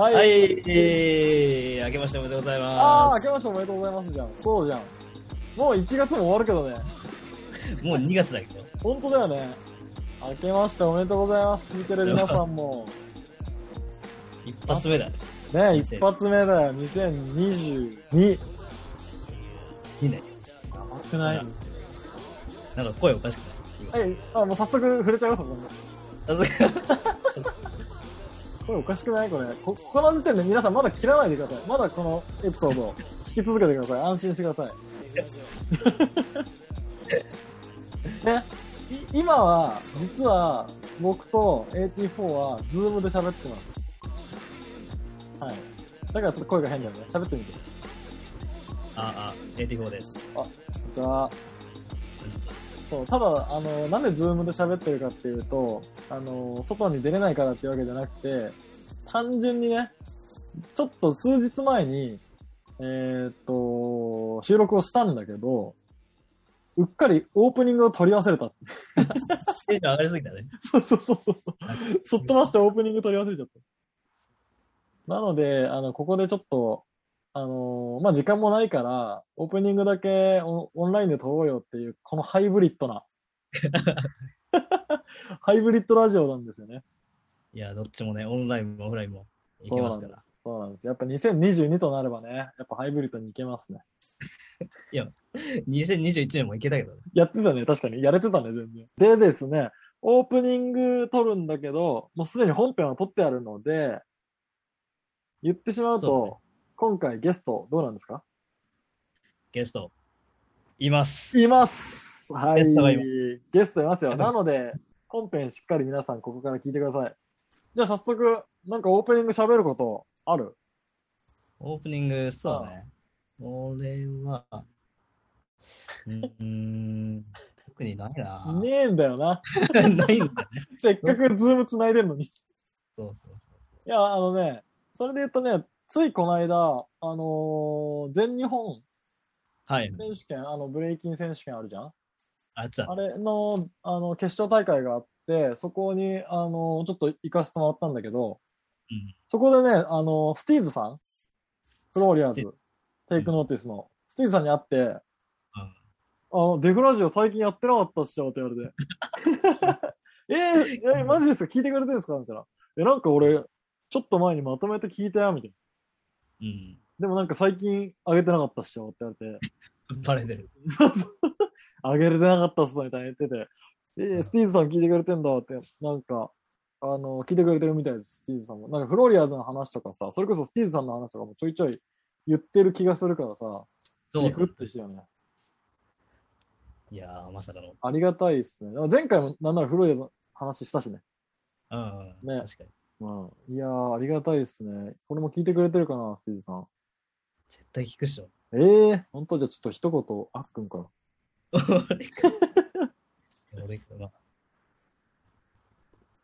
はい。はい、えー、明けましておめでとうございああ、ま明けましておめでとうございますじゃん。そうじゃん。もう1月も終わるけどね。す。もう2月だけど。本当だよね。明けましておめでとうございます。聞いてる皆さんも。一発目だね。ね、一発目だよ。2022。2年。やばくない？なんか声おかしくない？はい、あ、もう早速触れちゃいますもんね。今さすがこれおかしくない？これ。こ、この時点で皆さんまだ切らないでください。まだこのエピソードを聞き続けてください。安心してください。ね、い今は、実は、僕と AT4 は、ズームで喋ってます。はい。だからちょっと声が変だよね。喋ってみて。あ、あ、AT4 です。じゃあ、そう、ただ、あの、なんで Zoom で喋ってるかっていうと、あの、外に出れないからっていうわけじゃなくて、単純にね、ちょっと数日前に、えーっと、収録をしたんだけど、うっかりオープニングを取り忘れた。テンション上がりすぎたね。そうそうそうそう。そっとましてオープニング取り忘れちゃった。なので、あの、ここでちょっと、あのーまあ、時間もないから、オープニングだけオオンラインで撮ろうよっていう、このハイブリッドな、ハイブリッドラジオなんですよね。いや、どっちもね、オンラインもオフラインもいけますから。そうなんです。やっぱ2022となればね、やっぱハイブリッドに行けますね。2021年もいけたけどね。やってたね、確かに。やれてたね、全然。でですね、オープニング撮るんだけど、もうすでに本編は撮ってあるので、言ってしまうと、そうね今回ゲストどうなんですか？ゲスト、います。いますはい。ゲストがいまゲストいますよ。なので、本編しっかり皆さんここから聞いてください。じゃあ早速、なんかオープニング喋ることある？オープニング、そうだね。俺は、うーん、特にないな。ねえんだよな。ないんだよね。せっかくズーム繋いでんのに。いそうそうそう。や、あのね、それで言うとね、ついこの間、あのー全日本はい。選手権、あの、ブレイキン選手権あるじゃん？ああ。れの、あの、決勝大会があって、そこに、あの、ちょっと行かせてもらったんだけど、うん。そこでね、あの、 Steezさん FLOORRIORZ Take Noticeの、 Steezさんに会って、うんあの、デフラジオ最近やってなかったっしょって言われて。えー、えーマジですか？聞いてくれてるんですか？みたいな。え、なんか俺、ちょっと前にまとめて聞いたよ、みたいな。うん。でもなんか最近あげてなかったっしょって言われて。バレてる。あげれてなかったっすみたいな言ってて。えー、 Steezさん聞いてくれてんだって、なんか、あの、聞いてくれてるみたいです、 Steezさんも。なんか FLOORRIORZ の話とかさ、それこそ Steezさんの話とかもちょいちょい言ってる気がするからさ、ビクってしたよね。いやー、まさかの。ありがたいっすね。前回もなんならフローリアーズの話したしね。うん。ね確かに。うん。いやー、ありがたいっすね。これも聞いてくれてるかな、スティーズさん。絶対聞くっしょ。ええー、ほんと？じゃあちょっと一言、あっくんから。俺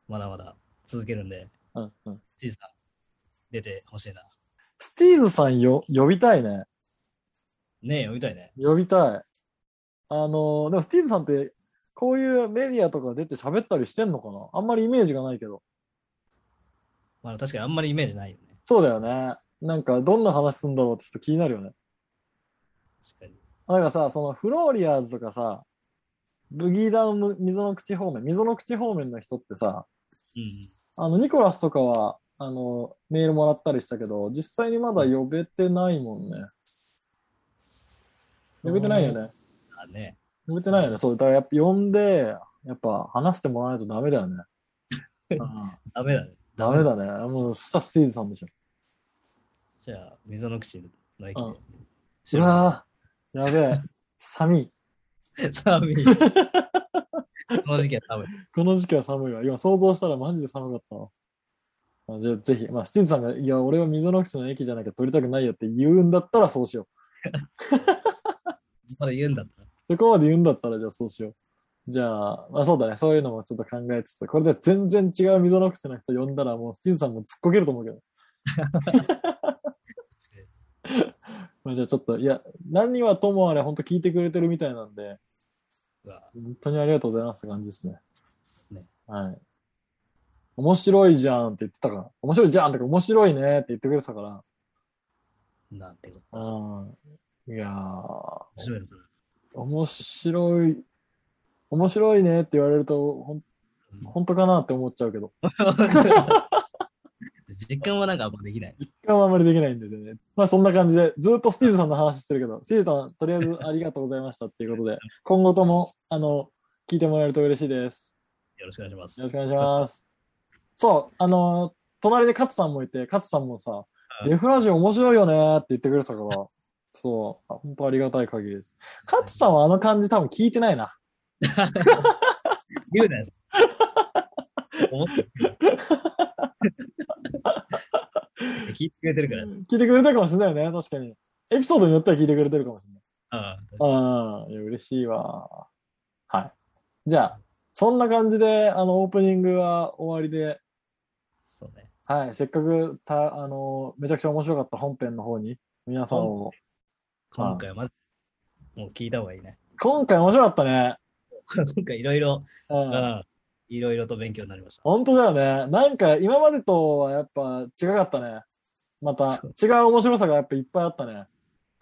まだまだ続けるんで、うんうん。スティーズさん、出てほしいな。スティーズさんよ、呼びたいね。ねえ、呼びたいね。呼びたい。あのーでもスティーブさんって、こういうメディアとか出て喋ったりしてんのかな？あんまりイメージがないけど。まあ確かにあんまりイメージないよね。そうだよね。なんか、どんな話すんだろうってちょっと気になるよね。確かに。なんかさ、そのフローリアーズとかさ、ブギーダウン溝の口方面、溝の口方面の人ってさ、うん。あの、ニコラスとかは、あの、メールもらったりしたけど、実際にまだ呼べてないもんね。呼べてないよね。あね。呼べてないよね。そう、だからやっぱ呼んで、やっぱ話してもらわないとダメだよね。うんダメだね。ダメだね。もう、したスティーズさんでしょ。じゃあ、溝の口の駅うんで。うわぁ、やべえ。寒い。寒い。この時期は寒い。この時期は寒いわ。今想像したらマジで寒かったわ。あじゃあぜひ、まあ、スティーズさんが、いや、俺は溝の口の駅じゃなきゃ撮りたくないよって言うんだったらそうしよう。まだ言うんだったら。そこまで言うんだったらじゃあそうしよう。じゃあ、まあそうだね。そういうのもちょっと考えつつ、これで全然違う溝の口の人呼んだらもうスティーズさんも突っこけると思うけど。まあじゃあちょっと、いや、何はともあれ本当聞いてくれてるみたいなんで、本当にありがとうございますって感じですね。ねはい。面白いじゃんって言ってたから。面白いじゃんとか面白いねって言ってくれてたから。なんてこと。うん。いやー、面白いのか面白い、面白いねって言われると、ほん、な本当かなって思っちゃうけど。実感はなんかあんまできない。実感はあまりできないんでね。まあそんな感じで、ずっとスティーズさんの話してるけど、スティーズさん、とりあえずありがとうございましたっていうことで、今後とも、あの、聞いてもらえると嬉しいです。よろしくお願いします。よろしくお願いします。そう、あの、隣でカツさんもいて、カツさんもさ、うんデフラジオ面白いよねって言ってくれてたから、そう、あ本当ありがたい限りです。カツさんはあの感じ多分聞いてないな。言うなよ。思ってる聞いてくれてるから。聞いてくれたかもしれないよね、確かに。エピソードによっては聞いてくれてるかもしれない。あああ、いや、嬉しいわ。はい。じゃあ、そんな感じで、あの、オープニングは終わりで、そうね。はい、せっかく、た、あの、めちゃくちゃ面白かった本編の方に、皆さんを、今回はまず、もう聞いた方がいいね。今回面白かったね。今回いろいろ、う。うんん。いろいろと勉強になりました。本当だよね。なんか、今までとはやっぱ違かったね。また、違う面白さがやっぱいっぱいあったね。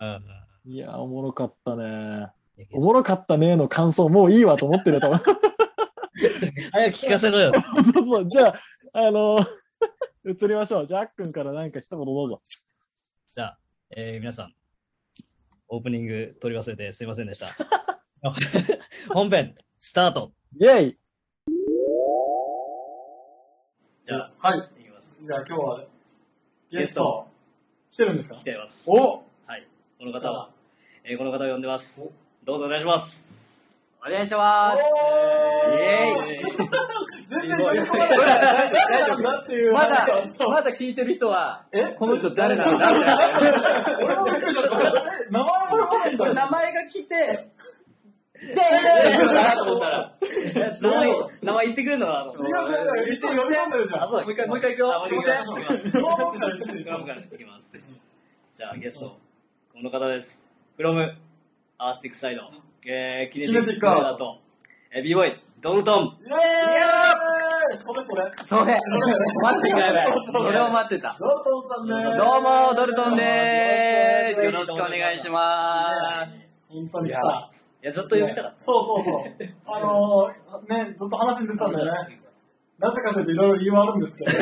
うん。いや、おもろかったね。うんおもろかったねの感想、もういいわと思ってるよ、多分。早く聞かせろよ。そうそう。じゃあ、あの、移りましょう。じゃあ、あっくんからなんか一言どうぞ。じゃあ、えー皆さん、オープニング取り忘れてすいませんでした。本編、スタート。イェイじゃあ、はい。いきます。じゃあ今日は、ゲスト来てるんですか？来ています。おはい。この方は、えーこの方を呼んでます。どうぞお願いします。お願いします。イエーイ 全然なっていう。まだまだ聞いてる人は、え？この人誰なんだ。名前が来て、名前、名前言ってくれるのは、あの、違う違う違う。いつも読み込んでるじゃん。あ、そうだ、もう一回もう一回行くよあもう一回行きます。ドラゴンから言ってるフロからいきます。じゃあ、ゲスト、この方です。フロム、アースティックサイド、えー、キネティックキネティックアートだと、えー、b ボイ、ドルトン、イェーイそれそれ。それ、待ってくれ。それを待ってた。ドルトンさんです。どうも、ドルトンでーす。よろしくお願いします。本当に来た。いや、ずっと読みたかった。そうそうそう。あのー、ね、ずっと話に出てたんだよね。なぜかというといろいろ理由はあるんですけど。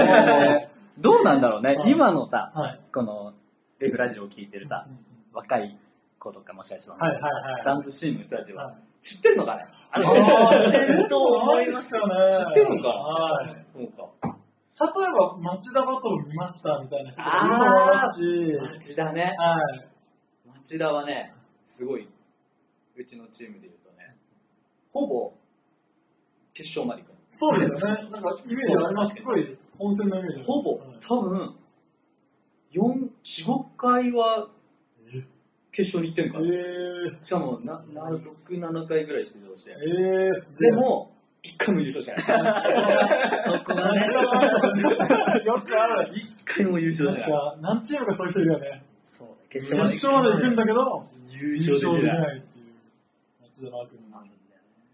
どうなんだろうねは。い今のさ、はい。この、デフラジオを聞いてるさ、若い子とかもしかしてはいはいはい。ダンスシーンの人たちはは、知ってんのかね？あの、あー知ってると思いますよね。知ってるのかはい。そうか。例えば、町田バトル見ましたみたいな人とかいると思いますし、町田ね。はい。町田はね、すごい、うちのチームで言うとね、ほぼ、決勝まで行くの。そうですよね。なんか、イメージあります。すごい、本戦のイメージ。ほぼはい、多分、4、4、5回は決勝に行ってるから。えしかも、な、な、6、7回ぐらい出場してー、。えー、すげえ。でも、1回も優勝してない。そこがね、よくある。1回も優勝なんしてない。か、何チームかそういう人いるよね。そう、決決勝まで行くんだけど、優勝できない。ないっていう、町田の悪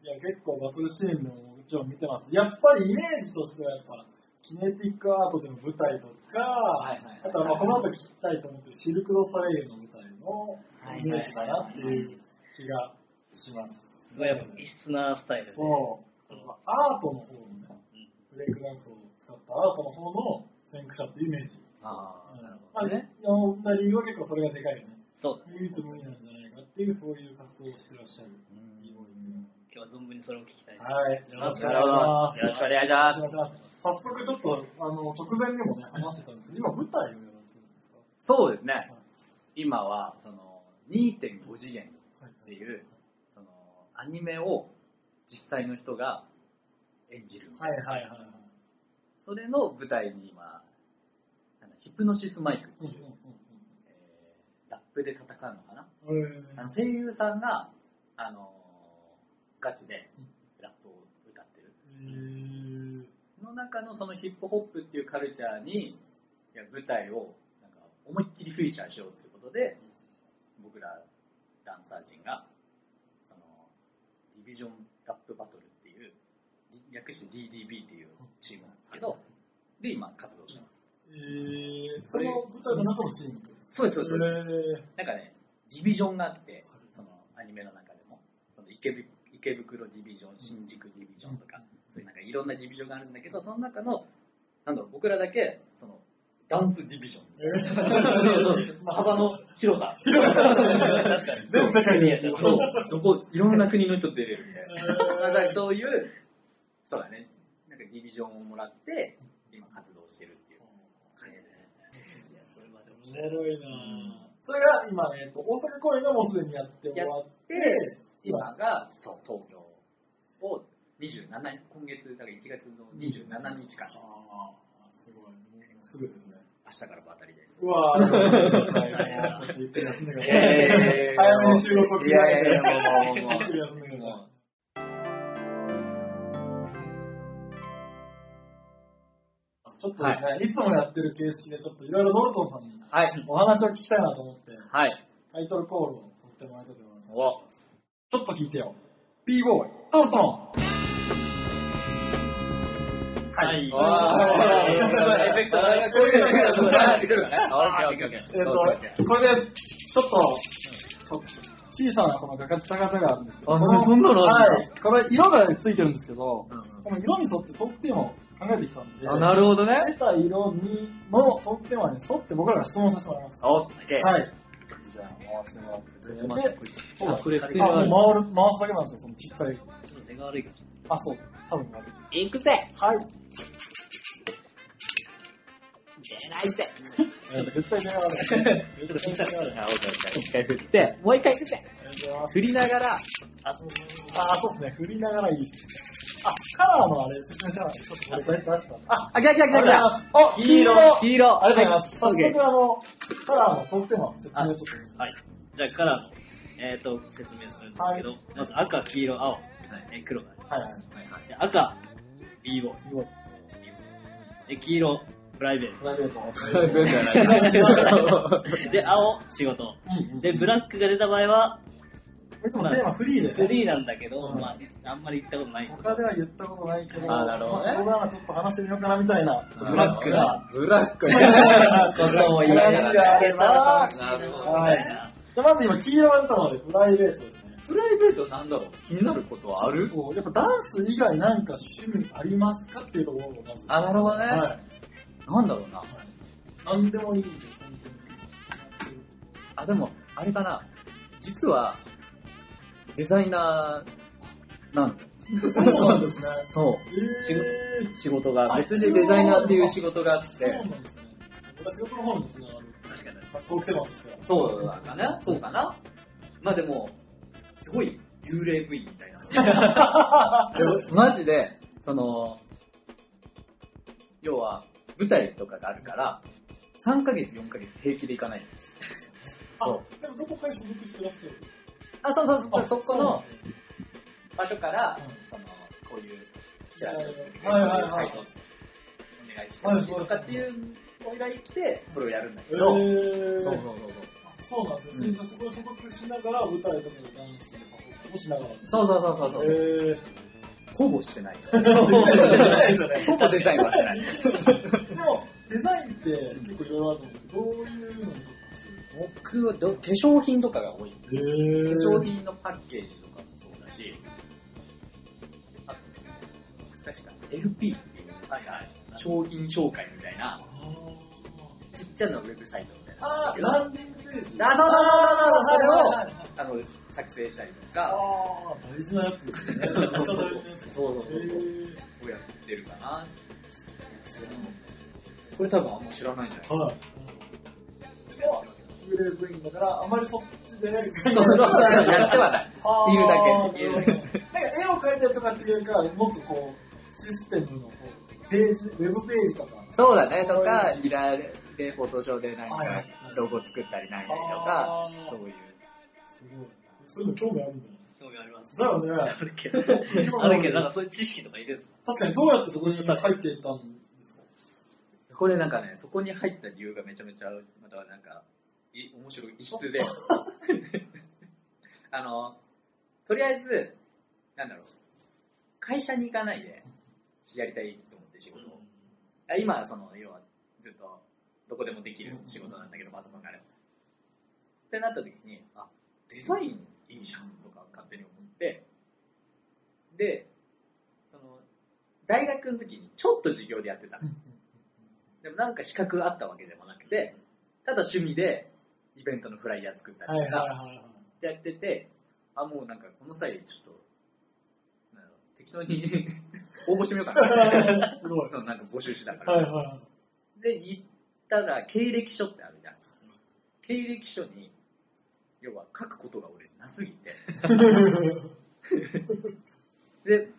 夢。いや、結構バトルシーンももちろん見てます。やっぱりイメージとしてはやっぱ、キネティックアートでの舞台とか、はいはいあとはまあこの後聞きたいと思ってるシルク・ド・ソレイユの舞台のイメージかなっていう気がします。すごいやっぱ異質なスタイルで。そう。アートの方のね、ブレイクダンスを使ったアートの方の先駆者っていうイメージ。ああ、なるまあほどね。呼んだ理由は結構それがでかいよね。そうだね。唯一無二っていうそういう活動をしてらっしゃる。いいボーイっていうのは今日は存分にそれを聞きたい。はい。よろしくなるほど。よろしくお願いします。お願いします。早速ちょっと、あの、直前にもね、話してたんですけど、今舞台をやられてるんですか？そうですね。今は、その、2.5次元っていう、その、アニメを実際の人が演じる。はいはいはいはい。それの舞台に今、ヒプノシスマイクっていう、えーラップで戦うのかな？あの声優さんが、あのーガチでラップを歌ってる。えー。の中のそのヒップホップっていうカルチャーに、いや舞台をなんか思いっきりフィーチャーしようということで、僕らダンサー陣が、その、ディビジョンラップバトルっていう、略して DDB っていうチームなんですけど、で今活動してます。えー、その舞台の中のチームってこそうです、とそうです。えなんかね、ディビジョンがあって、そのアニメの中でも、その池ぶ池袋ディビジョン、新宿ディビジョンとか、そういうなんかいろんなディビジョンがあるんだけど、その中の、なんだろう、僕らだけ、その、ダンスディビジョン。ー、幅の広さ。確かに。全世界にやっちゃうどこ、いろんな国の人出れるみたいな。そういう、そうだね、なんかディビジョンをもらって、今活動してるっていう感じですね。いや、それマジ面お。もろいなぁそれが今、えっ、と、大阪公演がもうすでにやって終わって、で、今が、そう、東京を27、今月、だから1月の27日から、ああ、すごい。もうすぐですね。明日からバタリです。うわぁ、ちょっとゆっくり休んでください。えー早めに収録を切り上げて、いやいやいやもうもうもうゆっくり休んでください。ちょっとですね、い、つもやってる形式で、ちょっといろいろドルトンさんにはい。お話を聞きたいなと思って、はい。タイトルコールをさせてもらいたいと思います。おちょっと聞いてよ。b ボーイ、ドルトンはい。わーエフェクトだねこれがこれがってくるのね。オッケーオッケーオッケー。えっ、と、これです。ちょっと、こ小さなこのガチャガチャがあるんですけど、あそんなのはい。これ色がついてるんですけど、うんこの色に沿ってトークテーマを考えてきたんで、あ、なるほどね。出た色にのトークテーマに沿って僕らが質問させてもらいます。オッケー。はい。ちょっとじゃあ回してもらって。で、そうだ。これあ、もう回る、回すだけなんですよ、そのちっちゃい。ちょっと手が悪いかあ、そう。多分悪い。ない。いくぜはい。出ないぜ 絶対出ながら。絶対出な。一回振って、もう一回。振りながら、あ、そうですね。振りながらいいですね。あ、カラーのあれ説明しなかった。ちょっと出した。あ、あ、来た来た来た来た。お、黄色黄色。ありがとうございます。早速、あの、カラーのトークテーマ説明をちょっと。はい。じゃあ、カラーの、えっ、と、説明するんですけど、まず赤、黄色、青、えー黒がありはいはい。ます。で赤、b ボーイ。すごい。で、黄色、プライベートプライベート。ト。で、青、仕事。うんで、ブラックが出た場合は、いつもテーマフリーでね。フリーなんだけど、うんまあ、あんまり言ったことない他では言ったことないけど、あなるほどねまあここならちょっと話してみようかなみたいな。ブラックが、ブラックね。ことを言いなが話があればなるほどはい。じゃあまず今黄色が出たので、プライベートですね。プライベートなんだろう気になることはある？やっぱダンス以外なんか趣味ありますかっていうところをまず。あ、なるほどね。はい。なんだろうな。なんでもいいです、本あ、でも、あれかな。実は、デザイナーなんです。そうなんですね。そえー。う。仕事が、別にデザイナーっていう仕事があっそうて、なんですね。私仕事の方にもつながる。確かに。トークテーマとしては。そうだかなそうかなまあでも、すごい幽霊部員みたいな。マジで、その、要は、舞台とかがあるから、3ヶ月、4ヶ月平気で行かないんですよ。そう。あ。でもどこかに所属してらっしゃる？あ、そうそうそう、そこの場所からうん、その、こういうチラシを作ってくれる、はいはいはいサイトをお願いしてほしいとかっていうお依頼来て、それをやるんだけど、えー。そうそうそうあそうなんですね。それでそこに所属しながら舞台とかでダンスをしながら。そう。そうそうそうそうそう。えー。ほぼしてない。できないですよね。ほぼデザインはしてない。でも、デザインって結構いろいろあると思うんですけど、どういうのに僕はど化粧品とかが多い。化る粧品のパッケージとかもそうだし、あと、難しいかな。LP っていう、なんか、商品紹介みたいな、ちっちゃなウェブサイトみたいなああランディングページ。あそうそうそうそれをはいはいはいあの、作成したりとあか、ー、大事なやつですね。めっちゃ大事なやつ。そうそうえそうーをやってるかな。これ多分あんま知らないんじゃないはい。幽霊部員だから、あまりそっちで。そうそうそうやってはない。いるだけなんか絵を描いたりとかっていうかは、もっとこう、システムのページ、ウェブページとか。そうだね、とか、いうイラで、フォトショーでなんかロゴ作ったりなんだりとあかー、そういう。すごい。そういうの興味あるんじ興味あります。だよね。あるけど、あるけど、なんかそういう知識とかいるんですか確かにどうやってそこに入っていったんですか？これなんかね、そこに入った理由がめちゃめちゃ、またなんか、い面白い異質で、あの、とりあえず、なんだろう、会社に行かないでやりたいと思って仕事を。あ今はその、要はずっとどこでもできる仕事なんだけど、パソコンがあれば。ってなった時に、あ、デザインいいじゃんとか勝手に思って、で、その、大学の時にちょっと授業でやってたの。でもなんか資格あったわけでもなくて、ただ趣味でイベントのフライヤー作ったりとか、はいはいはいはい。やってて、あ、もうなんかこの際ちょっと、適当に 応募してみようかな。すごい。そのなんか募集してたから。はいはで、行ったら経歴書ってあるじゃん。経歴書に、要は書くことが俺なすぎて。で、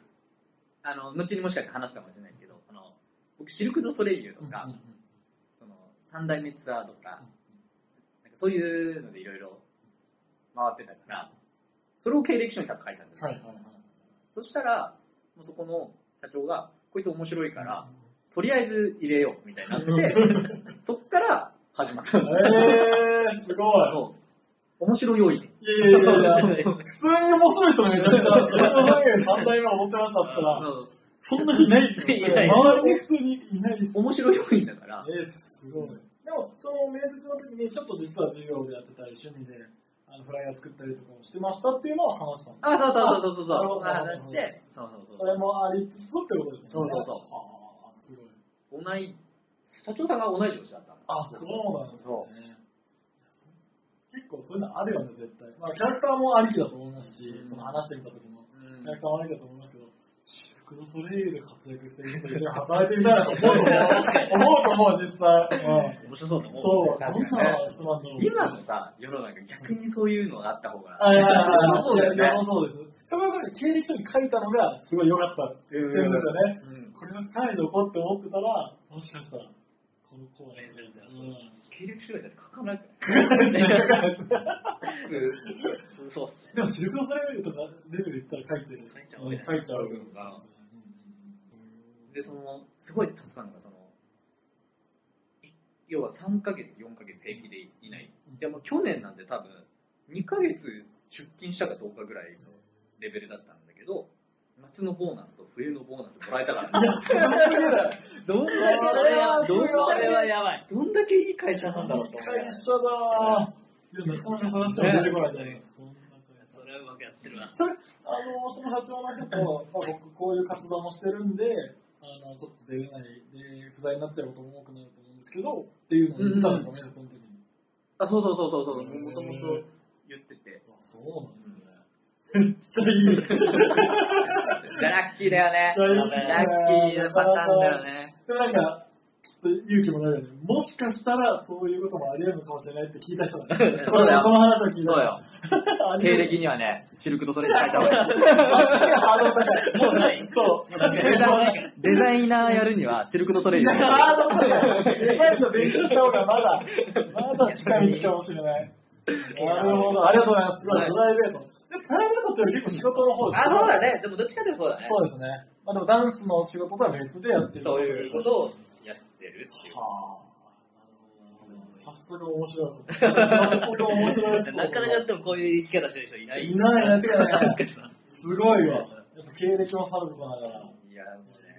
あの、後にもしかして話すかもしれないですけど、その、僕シルク・ドゥ・ソレイユとい。か、その、三代目ツアーとか、なんかそういうのでいろいろ回ってたから、それを経歴書に多分書いたんですよ。はいはいはい。そしたら、もうそこの社長が、こいつ面白いから、とりあえず入れようみたいになって、そっから始まったの。えー、すごい。そう面白要因。いやいやいやいや、普通に面白い人がめちゃくちゃ、それこそ3代目思ってましたったら、うんそんな人いないって 周りに普通にいないです。面白要因だから、えー、すごい。でも、その面接の時に、ちょっと実は授業でやってたり、趣味で、あのフライヤー作ったりとかもしてましたっていうのは話したんですあ、そうそうそうそうそうなるほど話して、そうそうそそう。れもありつつってことですね。そうそうそうはあ、すごい。同い、社長さんが同い年だった。あ、そうなんですそね。結構そういうのあるよね、絶対。まあ、キャラクターもありきだと思いますし、うんその話してみた時のうんキャラクターもありきだと思いますけど、シルク・ドゥ・ソレイユで活躍してる人と一緒に働いてみたいなと思うと思う。思うと思う、実際。うん面白そうだもん。そう、確どんな人なんだろう。今のさ、世の中逆にそういうのがあった方が。あいやいやいやそうだよねいやそうです。それは経歴書に書いたのがすごい良かったって言ってるんですよね。うんこれが書いておこうって思ってたら、もしかしたら、この子はね、面接だようん経歴書だって書かなくない そうっすね。でもシルク・ドゥ・ソレイユとかレベルいったら書いてる。書いちゃううん書いちゃう。うんで、その、すごい助かるのが、その、い要は3ヶ月、4ヶ月平気でいない。でも去年なんで多分、2ヶ月出勤したかどうかぐらいのレベルだったんだけど、夏のボーナスと冬のボーナスもらえたから、いや、すごいね。どんだそれはどんそれはだやばい。け、どんだけいい会社なんだろうと思って。会社だーいや、なかなか探しても出てこないと思います。そんな会社それはうまくやってるわ。それ、あの、その社長の人と、まあ、僕こういう活動もしてるんで、あの、ちょっと出れないで、不在になっちゃうことも多くなると思うんですけど、っていうのを言ってたんですよ、面接の時に。あ、そうそうそうそうそう、もともと言ってて。あ、そうなんですね。めっちゃいい。ラッキーだよね。めっちゃいいっすねラッキーなパターンだよね。でもなんか、ちょっと勇気もなるよね。もしかしたらそういうこともあり得るのかもしれないって聞いた人だね。そうだよその話を聞いた。そうよ。経歴にはね、シルク・ドゥ・ソレイユ書いた方がいい。ハードル高い。もうない。そう。確かにもうないから。デザイナーやるにはシルク・ドゥ・ソレイユ。ハードル高い。デザインの勉強した方がまだ、まだ近道かもしれない。なるほど。ありがとうございます。すごい。プライベート。で、プライベートってより結構仕事の方ですあ、そうだね。でもどっちかというとそうだね。そうですね。まあでもダンスの仕事とは別でやってるそういうことをるっていう。はあ。さすが面白いです。さすが面白いです。なかなかでもこういう生き方してる人いない。いないな、てかね、すごいわ。やっぱ経歴もさることながら。いや、もうね、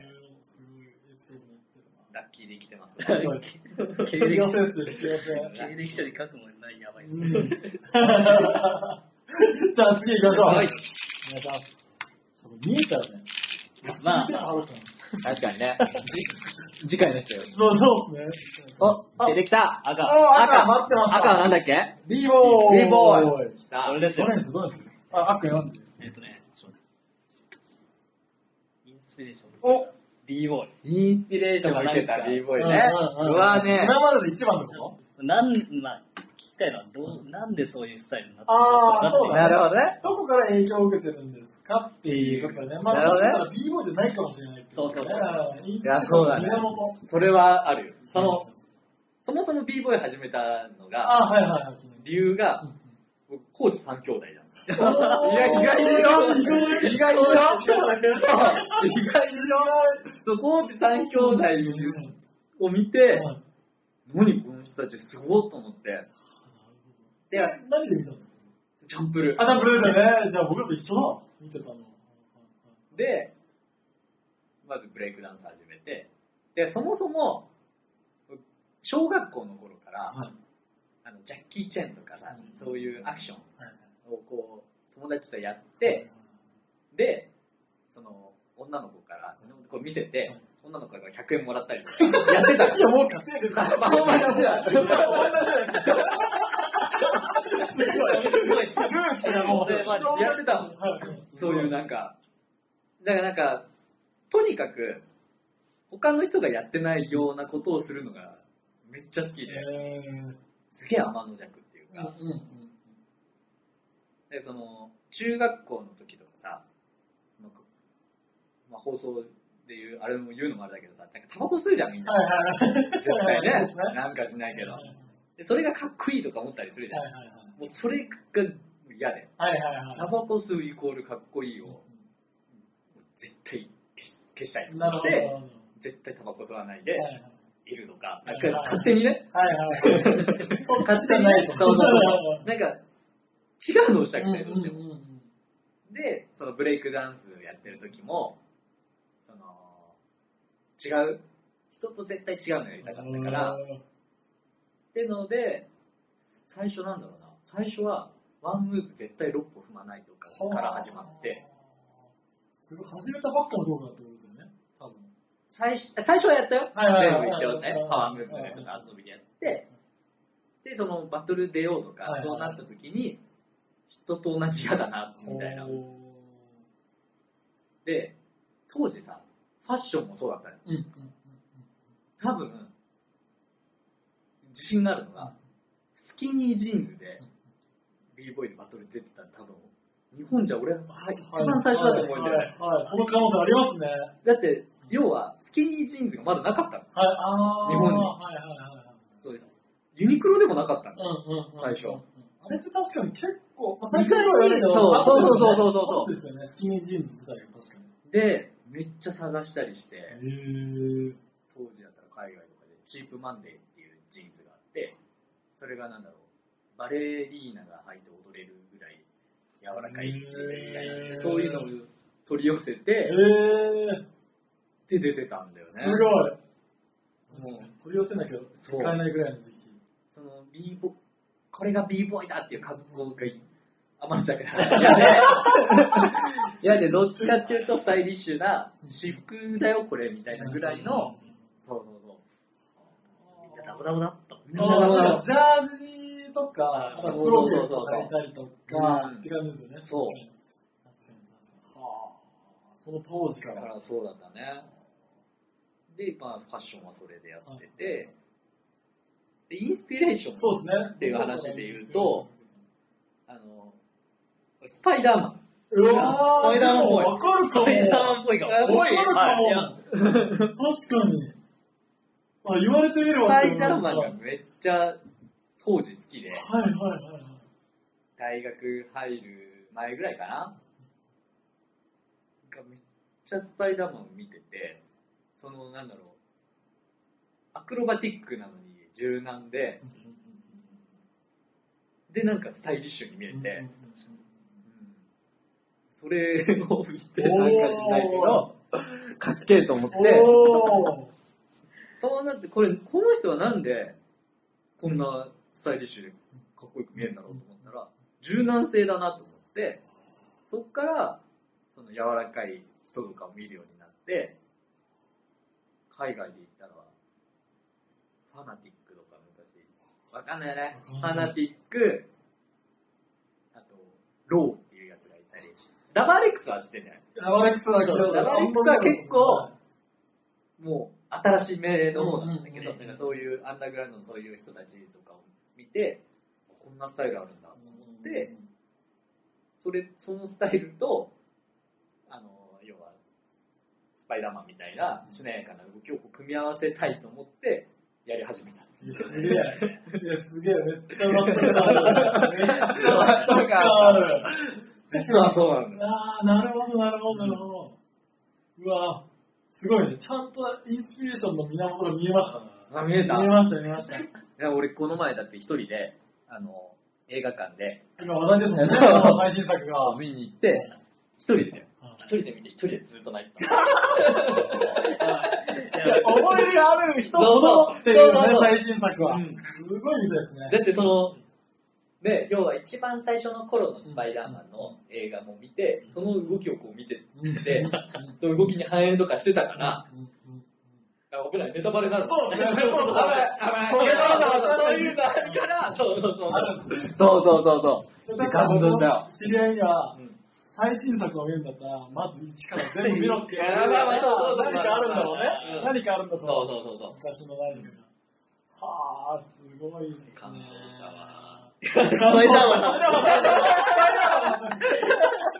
すごいエピソードになってるラッキーで生きてます。経歴に書くもんないやばいですね。うん じゃあ次行きましょう。はいお願いします。ちょっと見えちゃうね。まあ確かにね。じ次回の人よ。そうそうですね。お、出てきた赤。あ、赤待ってました。赤はなんだっけ？ビーボーイ。ビーボーイ来たこれですよどれ。ですどれですあ、赤読んで。えっとね、ちょっインスピレーション。お b ボーインスピレーションを受けた b ボーイね。うわね。今までで一番のこイ。なん、まあ、たいのは、どう、なんでそういうスタイルになってあーそうだなるほどね。とどこから影響を受けてるんですかっていうことだね。まあ、なるほどね。もしかしたら b ボーイじゃないかもしれないっていそうそうそういやそうだね。それはあるよ。その、そもそも b ボーイ始めたのが、あ、はいはいはい。理由がう、ん僕、コーチ3兄弟じゃん。おー。いや、意外だよ。意外。意外だよそう意外だよ。そうコーチ3兄弟を見て、何この人たちすごいと思って、いや、何で見たんですかチャンプルあ、。サンプルですよね。じゃあ僕らと一緒だ。見てたの。で、まずブレイクダンス始めて、で、そもそも、小学校の頃から、はいあのジャッキー・チェンとかさ、うんそういうアクションはいをこう、友達とやって、で、その、女の子から、こう見せて、はい女の子から100円もらったりとか、やってたのいや、もう稼いでる。まあまあそんな感じだ。そんなじゃないですか。すごい。す。ごいす。ルーツがもう、でまあやってたもんはいそういうなんか、だからなんか、とにかく、他の人がやってないようなことをす。るのがめっちゃ好きで、えーす。げえ天の弱っていううんか、うんで、その、中学校の時とかさ、まあ、放送で言う、あれも言うのもあれだけどさ、なんかタバコ吸うじゃんみんな。はいはい。絶対ね。なんかしないけどは。いでそれがかっこいいとか思ったりするじゃん。はいはいはい。もうそれが嫌で、はいはいはい。タバコ吸うイコールかっこいいを絶対消したいとなるほど。思って、なるほ絶対タバコ吸わないどではいはいいるとか、はいなんか勝手にね、はいはいはい。そっちじゃないと。そうそうそうなんか違うのをしたくて、どうしても。うんうんうんで、そのブレイクダンスやってる時も、その、違う、人と絶対違うのやりたかったから、ってので、最初なんだろうな、最初はワンムーブ絶対6歩踏まないとかから始まって、。すごい、始めたばっかの動画だってことですよね。多分。最初最初はやったよ。全部一応ねパワームーブのやつとか遊びでやって、で、そのバトル出ようとかそうなった時に、人と同じ嫌だな、みたいな。ほで、当時さ、ファッションもそうだったの。ーうんうん多分、自信があるのが、スキニージーンズで、b ボーイでバトル出てたら多分、日本じゃ俺は一番最初だと思うんだよね。はいはいはい、その可能性ありますね。はい、だって、要は、スキニージーンズがまだなかったの。あー日本にはいはいはいはい。そうです。ユニクロでもなかったの。最初あれって確かに結構、まあ、最近はやるけど、そう後ですねそうそうそうそう後ですよね、スキニージーンズ自体が確かに。で、めっちゃ探したりして。当時だったら海外とかでチープマンデーそれがなんだろう、バレリーナが履いて踊れるぐらい柔らかいみたいなへーそういうのを取り寄せえて、ー。で出てたんだよね。すごい。もう取り寄せなきゃ使えないぐらいの時期。その b ボこれが b ボーイだっていう格好がいい。天の弱だ。嫌で、嫌で、どっちかっていうとスタイリッシュな、私服だよこれみたいなぐらいの、そうそうそう。ダボダボだジャージとか、あとそうクローゼッそうそうそうト履いたりとかうんって感じですよね。そう確かに。確かに。はあ。その当時か。だかららそうだったね。で、まあ、ファッションはそれでやってて、で、インスピレーションそうですね。っていう話で言うと、あの、スパイダーマン。うわー、スパイダーマンっぽいわかるかも。スパイダーマンっぽいかも。あわかるかも。確かに。あ、言われてみればスパイダーマンがめっちゃ当時好きで、はいはいはいはい。大学入る前ぐらいかな。がめっちゃスパイダーマンを見てて、その、なんだろう、アクロバティックなのに柔軟で、で、なんかスタイリッシュに見えて、うん。それを見て、なんかしないけど、かっけえと思って、そうなって、これ、この人はなんで、こんなスタイリッシュでかっこよく見えるんだろうと思ったら、柔軟性だなと思って、そっから、その柔らかい人とかを見るようになって、海外で言ったら、ファナティックとか昔、わかんないよね。ファナティック、あと、ローっていうやつがいたり、ラバーレックスは知ってんじゃない？ラバレックスはラバレックスは結構もう新しめの方なんだけど、なんかそういうアンダーグラウンドのそういう人たちとかを見て、こんなスタイルあるんだと思って、それ、そのスタイルと、あの、要は、スパイダーマンみたいなしなやかな動きを組み合わせたいと思って、やり始めた。すげえ。いや、すげえ。めっちゃ納得感ある。めっちゃ納得感ある。実はそうなんだ。ああ、なるほど、なるほど、なるほど。うわすごいね。ちゃんとインスピレーションの源が見えましたね。あ、見えた見えました、見えました。いや俺この前だって一人で、あの、映画館で、今話題ですもんね、最新作が。見に行って、一人で一人で見て一人でずっと泣いてた。思い入れがある人ほどっていうね、最新作は。うんすごいみたいですね。だってその、ね、要は一番最初の頃のスパイダーマンの映画も見て、その動きをこう見てうんて、その動きに反映とかしてたから、うんうんあ危ない、ネタバレになるそうですねそうそう危ない。そうネタバレそうだ そういうのあるから、そうそうそう。そうそうそうそう。感動したよ知り合いにはうん、最新作を見るんだったら、まず一から全部見ろって言 いやまあまあそうそうそう何かあるんだろうねうん。何かあるんだとそう思う。そうそうそう。昔の何かが。はあ、すごいっすね。感動したわスパイダーマン。スパイダーマン。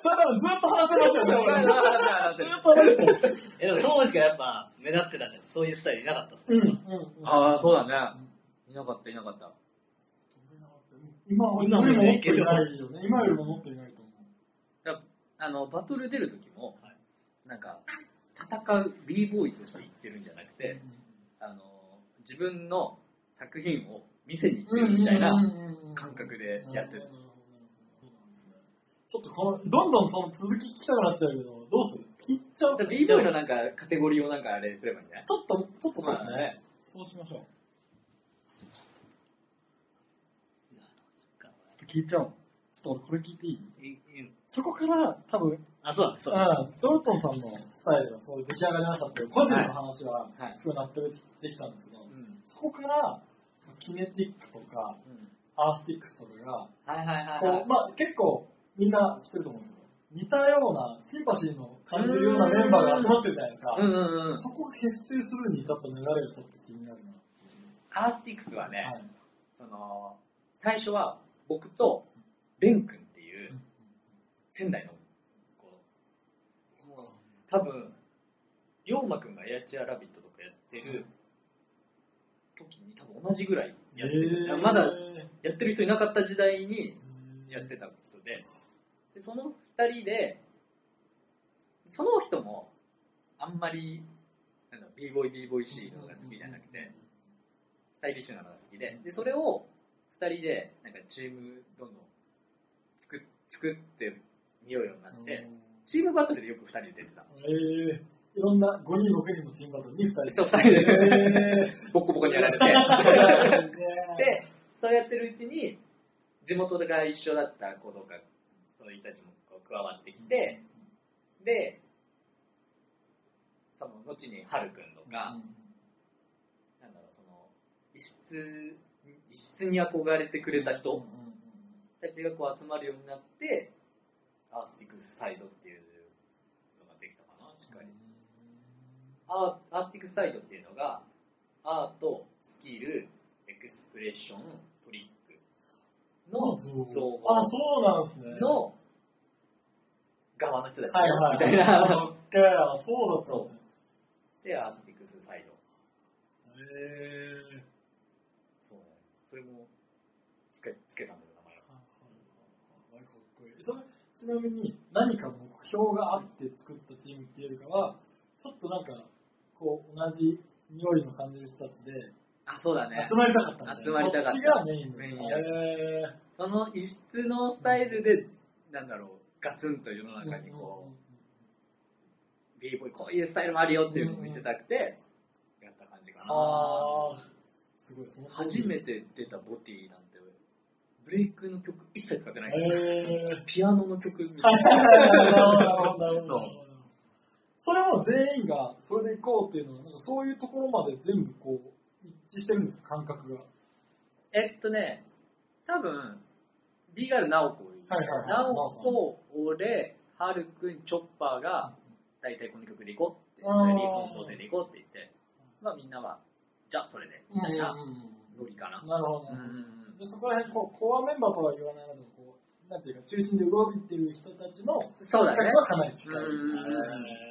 それ多分ずっと話せますよね。俺ずっと話せちゃう。え、でも当時からやっぱ目立ってたじゃん。そういうスタイルいなかったっす、ね。うん、ああ、そうだね。いなかった、いなかった。今よりももっといないよね。今よりももっといないと思う。あの、バトル出る時も、なんか、戦う b ボーイとして言ってるんじゃなくて、あの、自分の作品を見せに行ってるみたいな感覚でやってる。ちょっとこの、どんどんその続き聞きたくなっちゃうけど、どうする？切っちゃう？ちょ b ボーイのなんかカテゴリーをなんかあれすればいいんじゃない？っと、ちょっとそうですまあね。そうしましょう。ちょっと聞いちゃおう。ちょっと俺これ聞いていい？そこから多分、あ、そうだね、そうだね。うん、ドルトンさんのスタイルがそう出来上がりましたっていう個人の話ははいすごい納得できたんですけど、うん。そこからキネティックとかうん。アースティックスとかがはいはいはいはい。こう、まあ、結構みんな知ってると思うんですけど似たようなシンパシーの感じるようなメンバーが集まってるじゃないですか、うんうんうん。そこが結成するに至った流れがちょっと気になるな。アースティックスはね、はい。その、最初は僕とベン君っていう仙台の子、多分、龍馬くんがエアチアラビットとかやってる時に多分同じぐらいやってる。えー。まだやってる人いなかった時代にやってた人で、でその二人で、その人もあんまり、なんだ b ボーイ b ボーイ C のが好きじゃなくて、スタイリッシュなのが好きで、で、それを二人で、なんかチームどんどん作っ作ってみようようになって、チームバトルでよく二人で出てた。ええいろんな5人6人のチームバトルに2人。でそう、二人で、えボッコボコにやられて。ー で、そうやってるうちに、地元が一緒だった子とか、そういう人たちもこう加わってきて、で、その後にハルくんとか、なんだろう、その、異質、異質に憧れてくれた人たちがこう集まるようになって、アースティックスサイドっていうのができたかな、しっかり。アーアースティックスサイドっていうのが、 art、skill、expression、トリックの造造語あ、そうなんですね。の側の人たちはいはい。みたいな。そっか、そうだったんですね。で、アースティックスサイド。へそうね。それもつけ、つけたんだよ、名前を。ーかっこいい。それ、ちなみに何か目標があって作ったチームっていうよりかは、ちょっとなんか、こう、同じ匂いの感じる人たちで、あ、そうだね集。まりたかったみたいな。集まりたかったそっちがメインメインやへーその異質のスタイルで、なんだろう、ガツンと世の中にこう、b ボーイこういうスタイルもあるよっていうのを見せたくて、やった感じかな。はあ。すごい、その初めて出たボティなんて、ブレイクの曲一切使ってない。へーピアノの曲みたいななるほどなるほど。それも全員がそれで行こうっていうのは、なんかそういうところまで全部こう、一致してるんですか、感覚が。えっとね、多分、ビーガル直子、はいはいはい直子、俺、ハルくん、チョッパーが、大体この曲で行こうって、あーリーコン構成で行こうって言って、まあみんなは、じゃあそれで、みたいなノリかな。なるほど、うんなるほど。でそこら辺こう、コアメンバーとは言わないので、こう、なんていうか、中心で動いてる人たちのそうだね感覚。はかなり近い。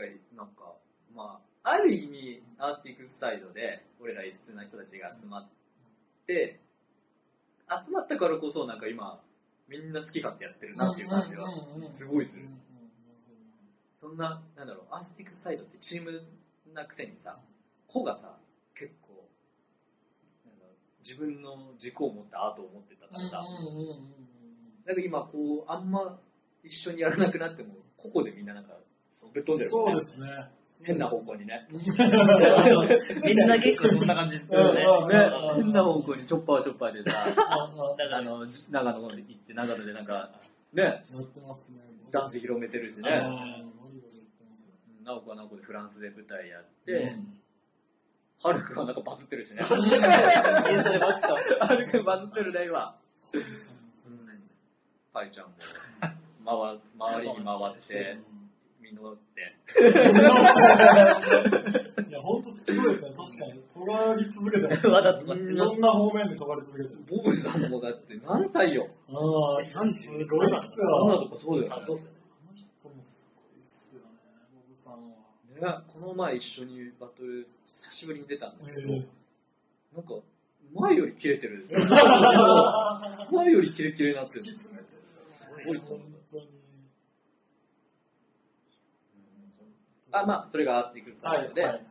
から、なんか、まあ、ある意味、アースティックスサイドで、俺ら異質な人たちが集まって、集まったからこそ、なんか今、みんな好き勝手やってるーなっていう感じはすごいする。そんな、なんだろう、アースティックスサイドってチームなくせにさ、子がさ、結構、自分の軸を持ったアートを持ってたからさ、なんか今こう、あんま一緒にやらなくなっても、個々でみんななんか、ぶっ飛んでるねそうですね。変な方向にね。みんな結構そんな感じですよね。うんね、変な方向にチョッパーチョッパーでさ、ああの、長野に行って、長野でなんか、ね、やってますね。ダンス広めてるしね。あーゴリゴリやってますよ直子は直子でフランスで舞台やっうて、んはるくんはなんかバズってるしね。インスタでバズってますよ。はるくんバズってるね、今。パイちゃんも、回周りに回って、実って。いや、ほんとすごいですね。確かに。尖り続けてます。わざとかっていろんな方面で尖り続けてる。ボブさんもだって何歳よ。ああ、えすごいっすよ。女とかそうだよね。そうっすよね。あの人もすごいっすよね、ボブさんは。ね、この前一緒にバトル久しぶりに出たんだけど、えなんか前よりキレてる。え前よりキレキレになってる。すごい。あ、まあ、それがアースティックスタイルで、はいはい。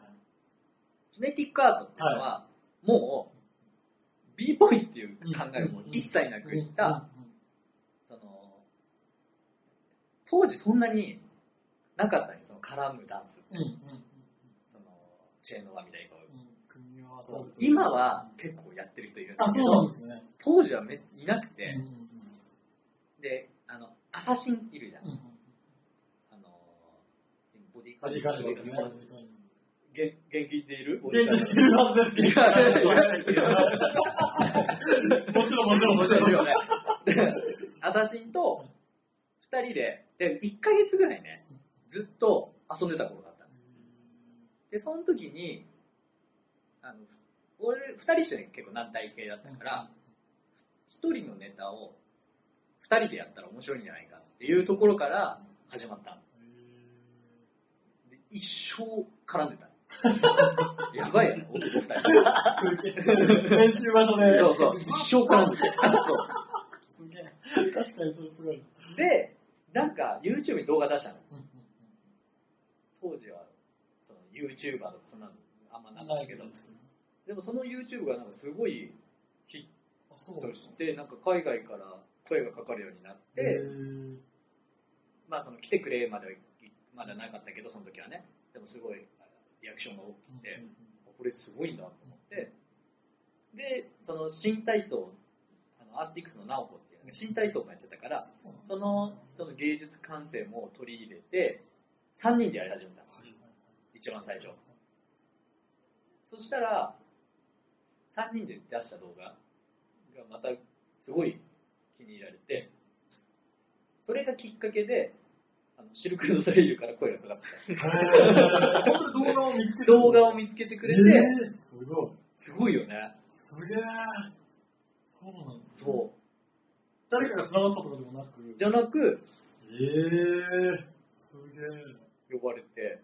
キネティックアートっていうのは、もう、b ボーイっていう考えを一切なくした、その、当時そんなになかったね、その絡むダンス。その、チェーンの輪みたいなこ今は結構やってる人いるんであ、すけど。当時はめいなくて、で、あの、アサシンいるじゃん。うんうんあの、ボディラジカルですね。元元気でいる？元気でいるはずですけど。もちろんもちろんも面ちろん。アサシンと二人で、で、1ヶ月ぐらいね、ずっと遊んでた頃があったの。で、その時に、あの、俺、二人して結構軟体系だったから、一人のネタを二人でやったら面白いんじゃないかっていうところから始まった一生絡んでた。やばいよね、男二人。練習場所で。そうそう、一生絡んでて。そう。すげえ。確かにそれすごい。で、なんか YouTube に動画出したの。当時は、その YouTuber とかそんなのあんまなかったけど、でもその YouTube がなんかすごいヒットして、なんか海外から声がかかるようになって、まあその来てくれまではまだなかったけど、その時はね。でもすごいリアクションが大きくて、これすごいんだと思って、で、その新体操、あのアースティックスの直子っていう新体操もやってたから、その人の芸術感性も取り入れて、3人でやり始めたの。一番最初。そしたら、3人で出した動画がまたすごい気に入られて、それがきっかけで、シルク・ドレイユから声がかかって本当に動画を見つけた。動画を見つけてくれて、えーすごい。すごいよね。すげえ。そうなんですねそ誰かが繋がったとかでもなくう。。じゃなく、ええすげえ。呼ばれて、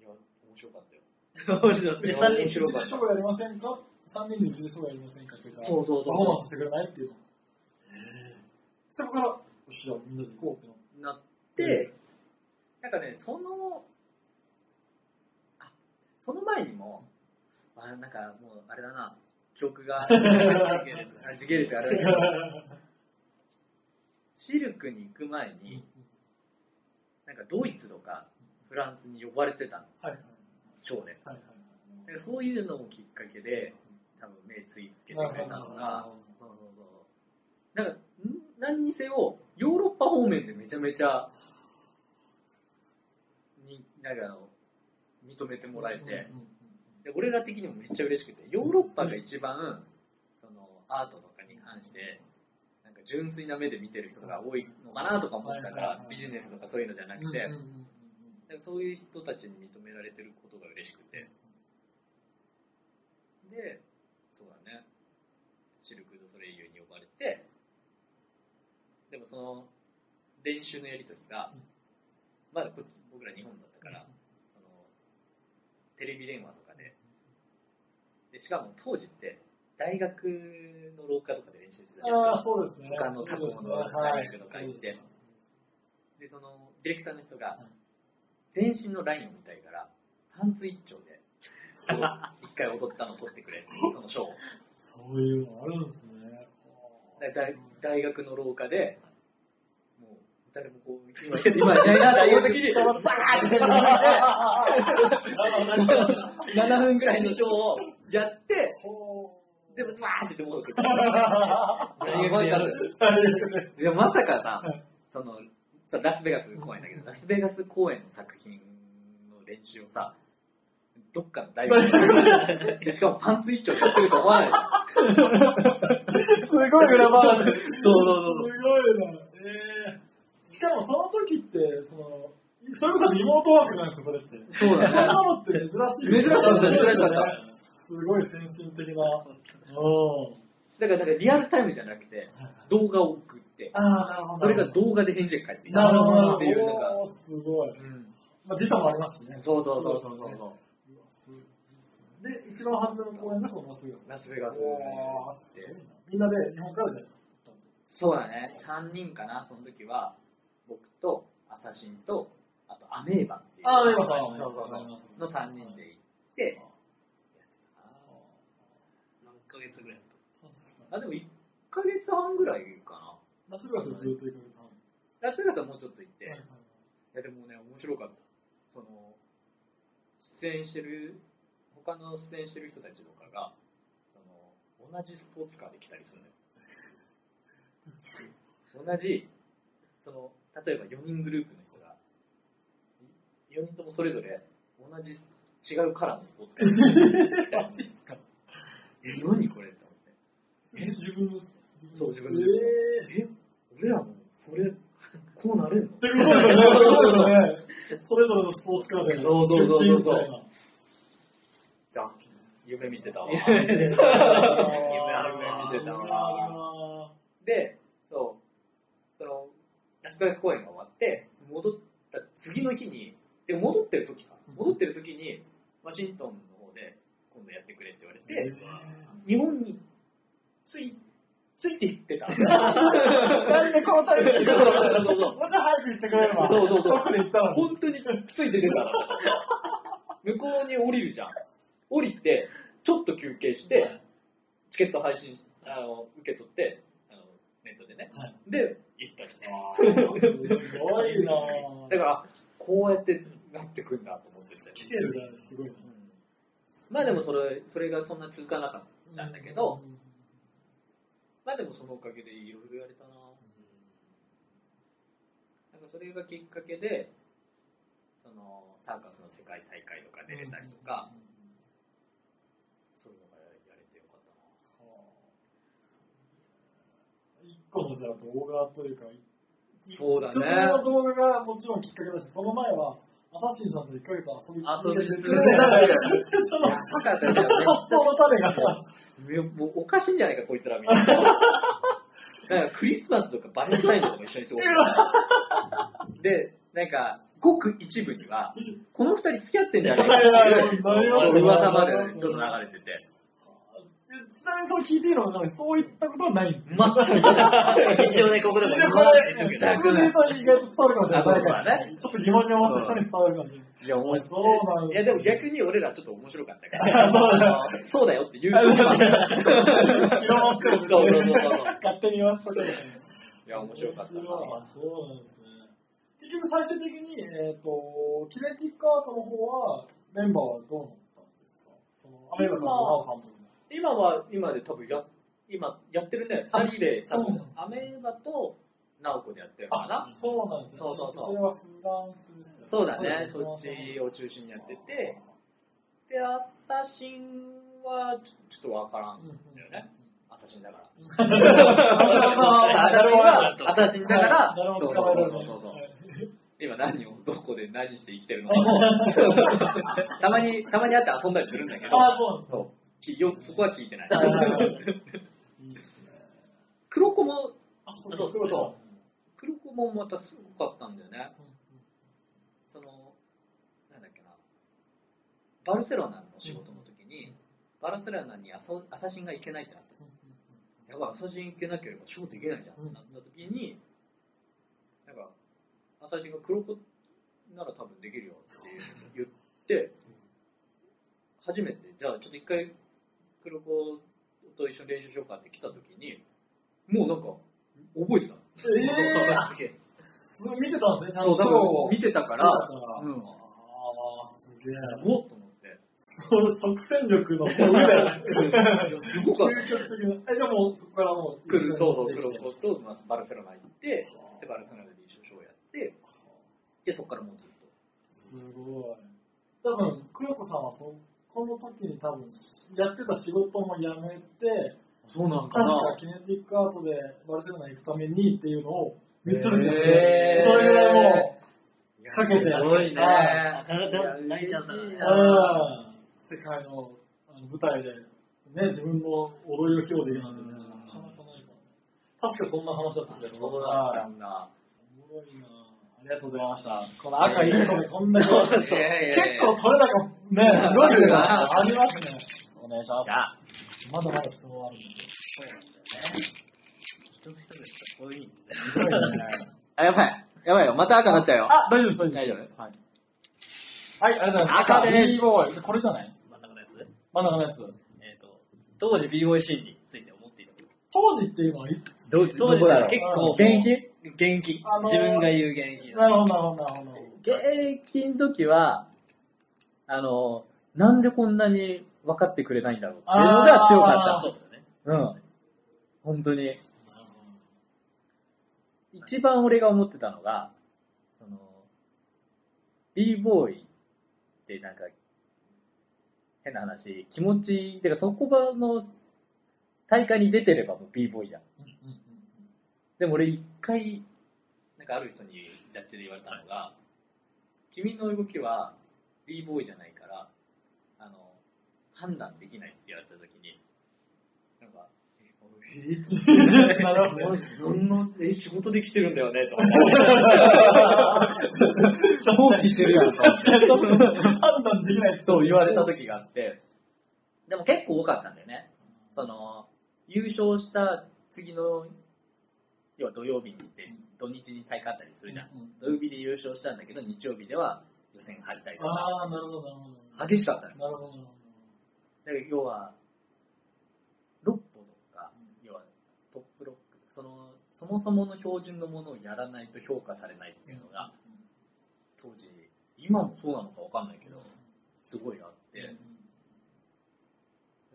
いや、面白かったよ。面白い。で、3人でショーやりませんか ?3 人でうちでショーやりませんかっていうか、そうそうそうパフォーマンスしてくれないっていうの。ええそこから、よし、じゃあみんなで行こうってななって、なんかね、その、あ、その前にも、あ、なんかもう、あれだな、記憶が、時系列、があれだけど、シルクに行く前に、なんかドイツとかフランスに呼ばれてたの、はい。はいショーで。はい。はい。そういうのもきっかけで、多分目ついてくれたのが、そうそうそう。なんか、ん？何にせよ、ヨーロッパ方面でめちゃめちゃ、に、なんかあの、認めてもらえて、で俺ら的にもめっちゃ嬉しくて、ヨーロッパが一番、その、アートとかに関して、なんか純粋な目で見てる人が多いのかなとか思ってたから、ビジネスとかそういうのじゃなくて、なんかそういう人たちに認められてることが嬉しくて、で、そうだね、シルク・ドゥ・ソレイユに呼ばれて、その練習のやりとりがうん、まだこ僕ら日本だったから、そのテレビ電話とかでで、しかも当時って大学の廊下とかで練習してたああ、そうですね。他の他校の大学とか行ってでそのディレクターの人がはい、全身のラインを見たいから、パンツ一丁で、一回踊ったのを撮ってくれそのショーを。そういうのあるんですね。大学の廊下で、誰もこう、今、今いないなと思う時に、バーって全部抜いて、7分ぐらいのショーをやって、でも、バーって言って戻ってくる。いや、まさかさ、その、そラスベガス公演だけど、ラスベガス公演の作品の練習をさ、どっかの大学で、しかもパンツ一丁やってると思わない。すごい裏話。そうそうそうすごいな。えーしかもその時って、その、それこそリモートワークじゃないですか、それって。そうだねそんなのって珍しい。珍しい珍しかったすごい先進的な。うん。だから、だからリアルタイムじゃなくて、動画を送って、ああ、なるほど。それが動画で返事が返ってきなるほど、なるほっていうのが、ど。おーすごい。うんまあ、時差もありますしね。そうそうそうそうそううわすごいで一番初めの公演がそのラスベガス。ラスベガス。みんなで日本からそうだね、3人かな、その時は、僕と、アサシンと、あとアメーバっていう。アメーバさんそうそうそうの3人で行って、やってたか何ヶ月ぐらい確かな。あ、でも1ヶ月半ぐらいかな。に。ラスベガスでずっと行かれたんラスベガスはもうちょっと行って、いやでもね、面白かった。その、出演してる、他の出演してる人たちとかが、その、同じスポーツカーで来たりするのよ。同じ、その、例えば4人グループの人が、4人ともそれぞれ同じ違うカラーのスポーツカーですか？え、何これって思って。え自分の、自分のそう自分のえーえ、俺らもそれ、こうなれんの？ってことですよね。それぞれのスポーツカーで、そうそうそうそう出勤みたいな。あ夢見てたわ。夢見てたわ。で、スベガス公演が終わって、戻った次の日に、で戻ってる時か、戻ってる時に、ワシントンの方で、今度やってくれって言われて、日本につい、ついていってた。なんでこのタイミングで？もうちょい早く行ってくれれば。そうそうそう直で行ったのに。本当について出たの。向こうに降りるじゃん。降りて、ちょっと休憩して、チケット配信し、あの、受け取って、あの、ネットでね。はいで、行ったしね。すごいなぁ。だから、こうやってなってくんだと思ってスケて。ールがすごいな。まあでもそれ、それがそんな続かなかったんだけど、まあでもそのおかげでいろいろやれたななんかそれがきっかけで、その、サーカスの世界大会とか出れたりとか、そういうのがやれてよかったな一個のじゃあ動画というか、そうだね。の動画がもちろんきっかけだし、その前は、アサシンさんと1ヶ月遊び続けてて、遊び続けてた。んだけどその発想の種が、いやもうおかしいんじゃないか、こいつらみたいな。だからクリスマスとかバレンタインとかも一緒に過ごしてで、なんか、ごく一部には、この二人付き合ってんじゃないかっていう噂までちょっと流れてて。ちなみにそれ聞いていいのかわかんないそういったことはないんですよ。一応ね、ここでも一応こ言わせてれ、言っとくけど。逆に言うと意外と伝わるかもしれない。あそうだねちょっと疑問に思わせた人に伝わるかもしれない。いや、面白い。そうなんいや、でも逆に俺らちょっと面白かったから。そうだよ。そうだよって言う。広まってるんですねそうそう勝手に言わせとけばいい。いや、面白かったあな。そうなんですね。結局最終的に、えっ、と、キネティックアートの方は、メンバーはどうなったんですか？その、アメリカさんとナオさんとか。今は、今で多分や、今やってるね。二人で、多分アメーバとナオコでやってるかなあ、。そうなんですね。そうそうそうそれはフランスですよね。そうだね。そっちを中心にやってて、で、アサシンはちょっとわからんだよね。アサシンだから。アサシンはアサシンだから、そう。そうそうそうはい今何をどこで何して生きてるのかも たまに、たまに会って遊んだりするんだけど、あ、そうなんですそうきよそこは聞いてない。いいっすね。黒子も、あ、そそう。そうそう。黒子。もまたすごかったんだよね。その、なんだっけな、バルセロナの仕事の時に、バルセロナにアソアサシンが行けないってなって、やばい、アサシン行けなければ仕事行けないじゃん。ってなった時に、なんか、アサシンが黒子なら多分できるよって言って、初めて、じゃあちょっと一回黒子と一緒に練習しようかって来た時に、もうなんか、覚えてたの。えーすげえ。す見てたんですね、ちゃんそう、と見てたから、からうん。ああ、すげえ。すごっと思って。それ即戦力の上だよすごかった。究極的な。え、じゃあもうそこからもう来る、そうそう、黒子と、まあ、バルセロナ行って、で、バルセロナで一緒ショーやって、で、そこからもうずっと。すごい。多分、クヨコさんはそこの時に多分、やってた仕事も辞めて、そうなん確かキネティックアートでバルセロナ行くためにっていうのを言ってるんですよ。へーそれぐらいもかけてすごいね。はなかなかちゃん泣いちゃうさう、いや嬉しいなうん、世界のあの舞台で、ね、自分の踊りを披露できるなんてなかなかないからね。確かそんな話だったんですよ。そうだったんだ。おもろいなありがとうございました。この赤1個でこんなに結構取れ高ね、すごいけど、あるなありますね。お願いしますじ。ゃあ、まだまだ質問あるんですよ。そうなんだよね。一つ一つかっこいいんだよ。すごいね。あ、やばい。やばいよ。また赤になっちゃうよ。あ、大丈夫です、大大丈夫です。はい。はい、ありがとうございます。赤です B ボーイ。これじゃない？真ん中のやつ？真ん中のやつ。えっ、と、当時 b ボーイシーンについて思っていたこと。当時っていうのはいつ？当時当時は結構、現役現役。あのー自分が言う現役なるほど、なるほど、なるほど。現役の時は、あの、なんでこんなに分かってくれないんだろうっていうのが強かっそうですよね。た。うん。本当に。一番俺が思ってたのが、その、b ボーイってなんか、変な話、気持ち、てかそこ場の大会に出てればもう b ボーイじゃんうんでも俺一回、なんかある人にジャッジで言われたのが、君の動きは b ボーイじゃないから、あの、判断できないって言われた時に、なんか、えー、なるほどね。何の、え、仕事で来てるんだよね、と。放棄してるやん、判断できないそう言われた時があって、でも結構多かったんだよね。その、優勝した次の、要は土曜日に行って、土日に大会あったりするじゃん。うん土曜日で優勝したんだけど、日曜日では予選敗退とか、ああ、なるほど、なるほど。激しかったの。なるほど、なるほだから要は、6歩とか、要はトップロックとか、その、そもそもの標準のものをやらないと評価されないっていうのが、当時、今もそうなのかわかんないけど、すごいあって、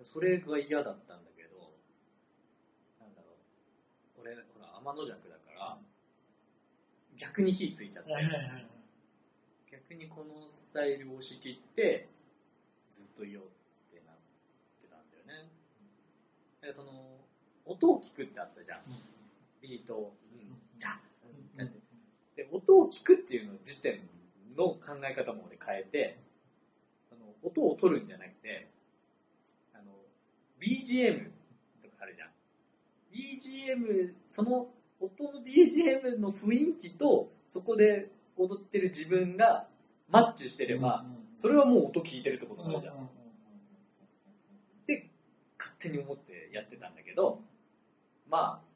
それが嫌だったんだけど、なんだろう、俺、ほら、天の弱だから、逆に火ついちゃって、逆にこのスタイルを押し切って、ずっといようってなってたんだよね。でその、音を聞くってあったじゃん。ビートを、うん、じゃあ、うん。で、音を聞くっていうの時点の考え方も俺変えて、あの音を取るんじゃなくて、あの、BGM とかあるじゃん。BGM、その音の BGM の雰囲気と、そこで踊ってる自分がマッチしてれば、それはもう音聞いてるってことになるじゃん。って勝手に思ってやってたんだけど、まあ、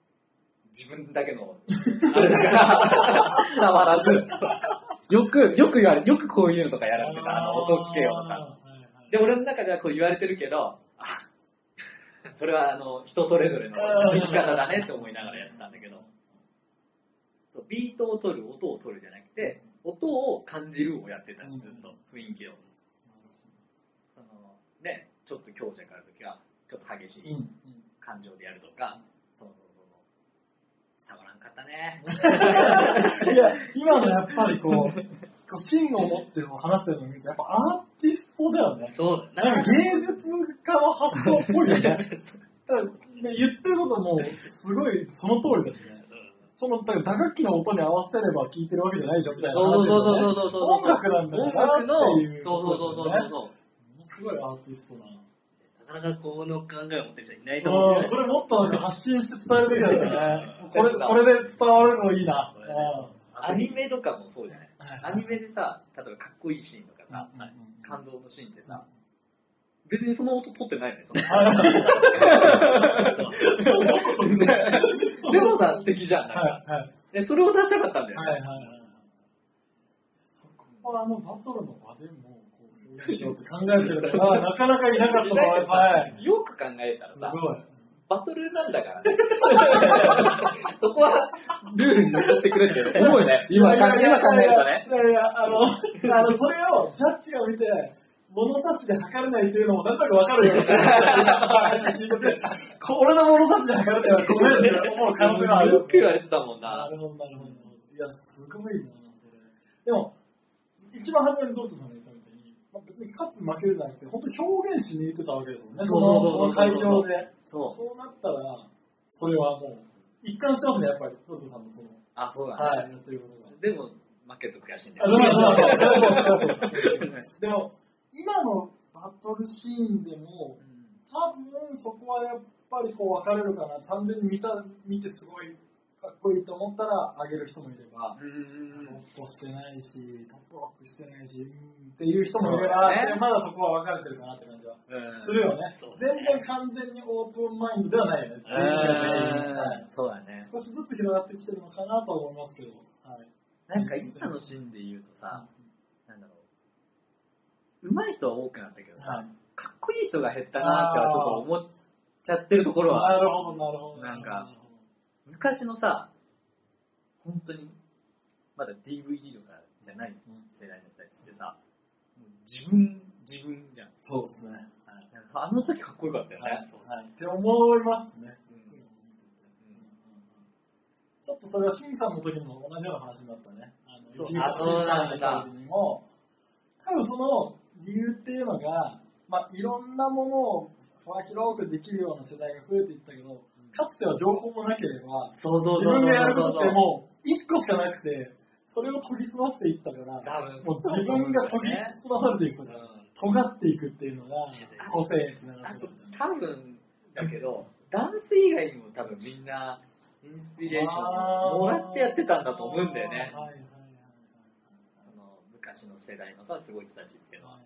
自分だけの、あれだから、伝わらず、よく、よく言われ、よくこういうのとかやられてた、あの、音を聞けよとか。で、俺の中ではこう言われてるけど、あ、それはあの、人それぞれの生き方だねって思いながらやってたんだけど、そうビートを取る、音を取るじゃなくて、音を感じるをやってた、ずっと、雰囲気を。その、ね、ちょっと強弱あるときは、ちょっと激しい感情でやるとか、そうそうそう、伝わらんかったね。いや、今のやっぱりこう芯を持って話してるのを見ると、やっぱアーティストだよね。そうだよなんか芸術家の発想っぽいよね。ね言ってることもすごいその通りだしね。その、だから打楽器の音に合わせれば聴いてるわけじゃないでしょみたいな話そうそうそう。そうそうそう。音楽なんだよ音なっていうそうそうそうそうそう。ものすごいアーティストな。なかなかこの考えを持ってる人いないと思うんうん、だこれもっとなんか発信して伝えるべきだったね。これ、これで伝わるのいいな。アニメとかもそうじゃない？うんアニメでさ、例えばかっこいいシーンとかさ、うんうん感動のシーンってさ、別にその音取ってないのよ、そのでもさ、素敵じゃん。なんかはいはい。でそれを出したかったんだよね。はいはいはい。そこはあのバトルの場でもこう表現しようって考えてるから、なかなかいなかったのは、はい。よく考えたらさ、すごい。バトルなんだからね。そこは、ルールに残ってくれって思うよね。今考えるとね。いやいや、あの、あの、それをジャッジが見て、物差しで測れないっていうのもなんとなくわかるよ。こ 俺の物差しで測れないはごめんって思う可能性がある。よく言われてたもんな。なるほど、なるほど。いや、すごいな、それ。でも、一番初めにトルトさまあ、別に勝つ負けるじゃなくて、本当表現しに行ってたわけですもんね。その、その会場で。そう。そうなったら、それはもう、一貫してますね、やっぱり、トルトさんのその、あ、そうだね。はい、やってることが。でも、負けると悔しいんだあよ。そうそうそうそうそうそうでも、今のバトルシーンでも、多分そこはやっぱりこう分かれるかな。単純に見た、見てすごいかっこいいと思ったら上げる人もいれば、うんトップしてないし、トップロックしてないし、うんっていう人もいれば、ねでまだそこは分かれてるかなって感じはうんするよね。全然完全にオープンマインドではないよね。全員が全員。はいそうだね。少しずつ広がってきてるのかなとは思いますけど。はい。なんか今のシーンで言うとさ、なんだろう。上手い人は多くなったけどさ、はいかっこいい人が減ったなってはちょっと思っちゃってるところは、なるほど、なるほど。なんか昔のさ、本当に、まだ DVD とかじゃない世代の人たちってさ、もう自分、自分じゃん。そうですね。はい。なんかあの時かっこよかったよね。はい。はい。って思いますね。うんちょっとそれはシンさんの時にも同じような話になったね。あの、そう石川あそうなんだの時にも、多分その理由っていうのが、まあ、いろんなものを幅広くできるような世代が増えていったけど、かつては情報もなければ、自分がやることってもう一個しかなくて、それを研ぎ澄ませていったから、もう自分が研ぎ澄まされていくとか、尖っていくっていうのが個性につながる。多分だけど、ダンス以外にも多分みんなインスピレーションをもらってやってたんだと思うんだよね。昔の世代のさ、すごい人たちっていうのは。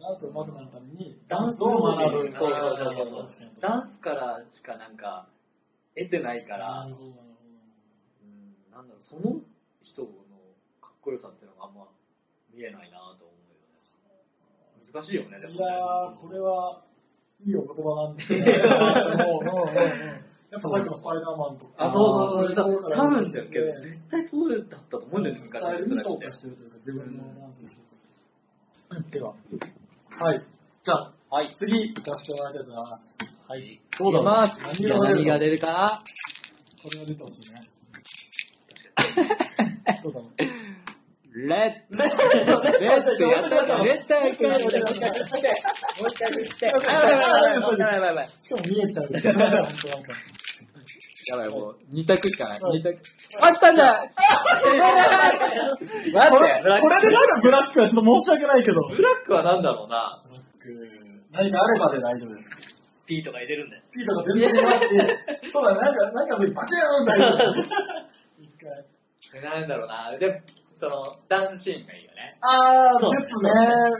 ダンスを上手くなるために、ダンスを学ぶ。そうそうそうそう確かにダンスからしかなんか得てないから、なるほど、なるうん、なんだろう、その人のかっこよさっていうのがあんま見えないなと思うよね。難しいよね、でもね。ほど。いやー、これはいいお言葉なんで、ううんうやっぱさっきのスパイダーマンとか。あ、そうそうそう。多分だけど、ね絶対そうだったと思うんだよね、ス昔の人たちって華してるというか、自分のダンスに昇華してる。では、はい。じゃあ、はい。次、行かせてもらいたいと思います。はい。どうだます。何が出る何が出るかな？これが出てほしいね。どうだろう？レッドレッドやったやったレッドやったもう一回振って。あ、やばいやばいやばいやばいやばい。しかも見えちゃう。すいません、本当なんか。やばい、もう、二択しかない。二択。あ、来たんだ待これって、これでなんかブラックはちょっと申し訳ないけど。ブラックは何だろうな。ブラック、何かあればで大丈夫です。ピートが入れるんで。ピートが全然いますし、そうだね、なんか、なんかバケーン大丈夫。一回。なんだろうな。で、その、ダンスシーンがいいよね。あー、そうですね。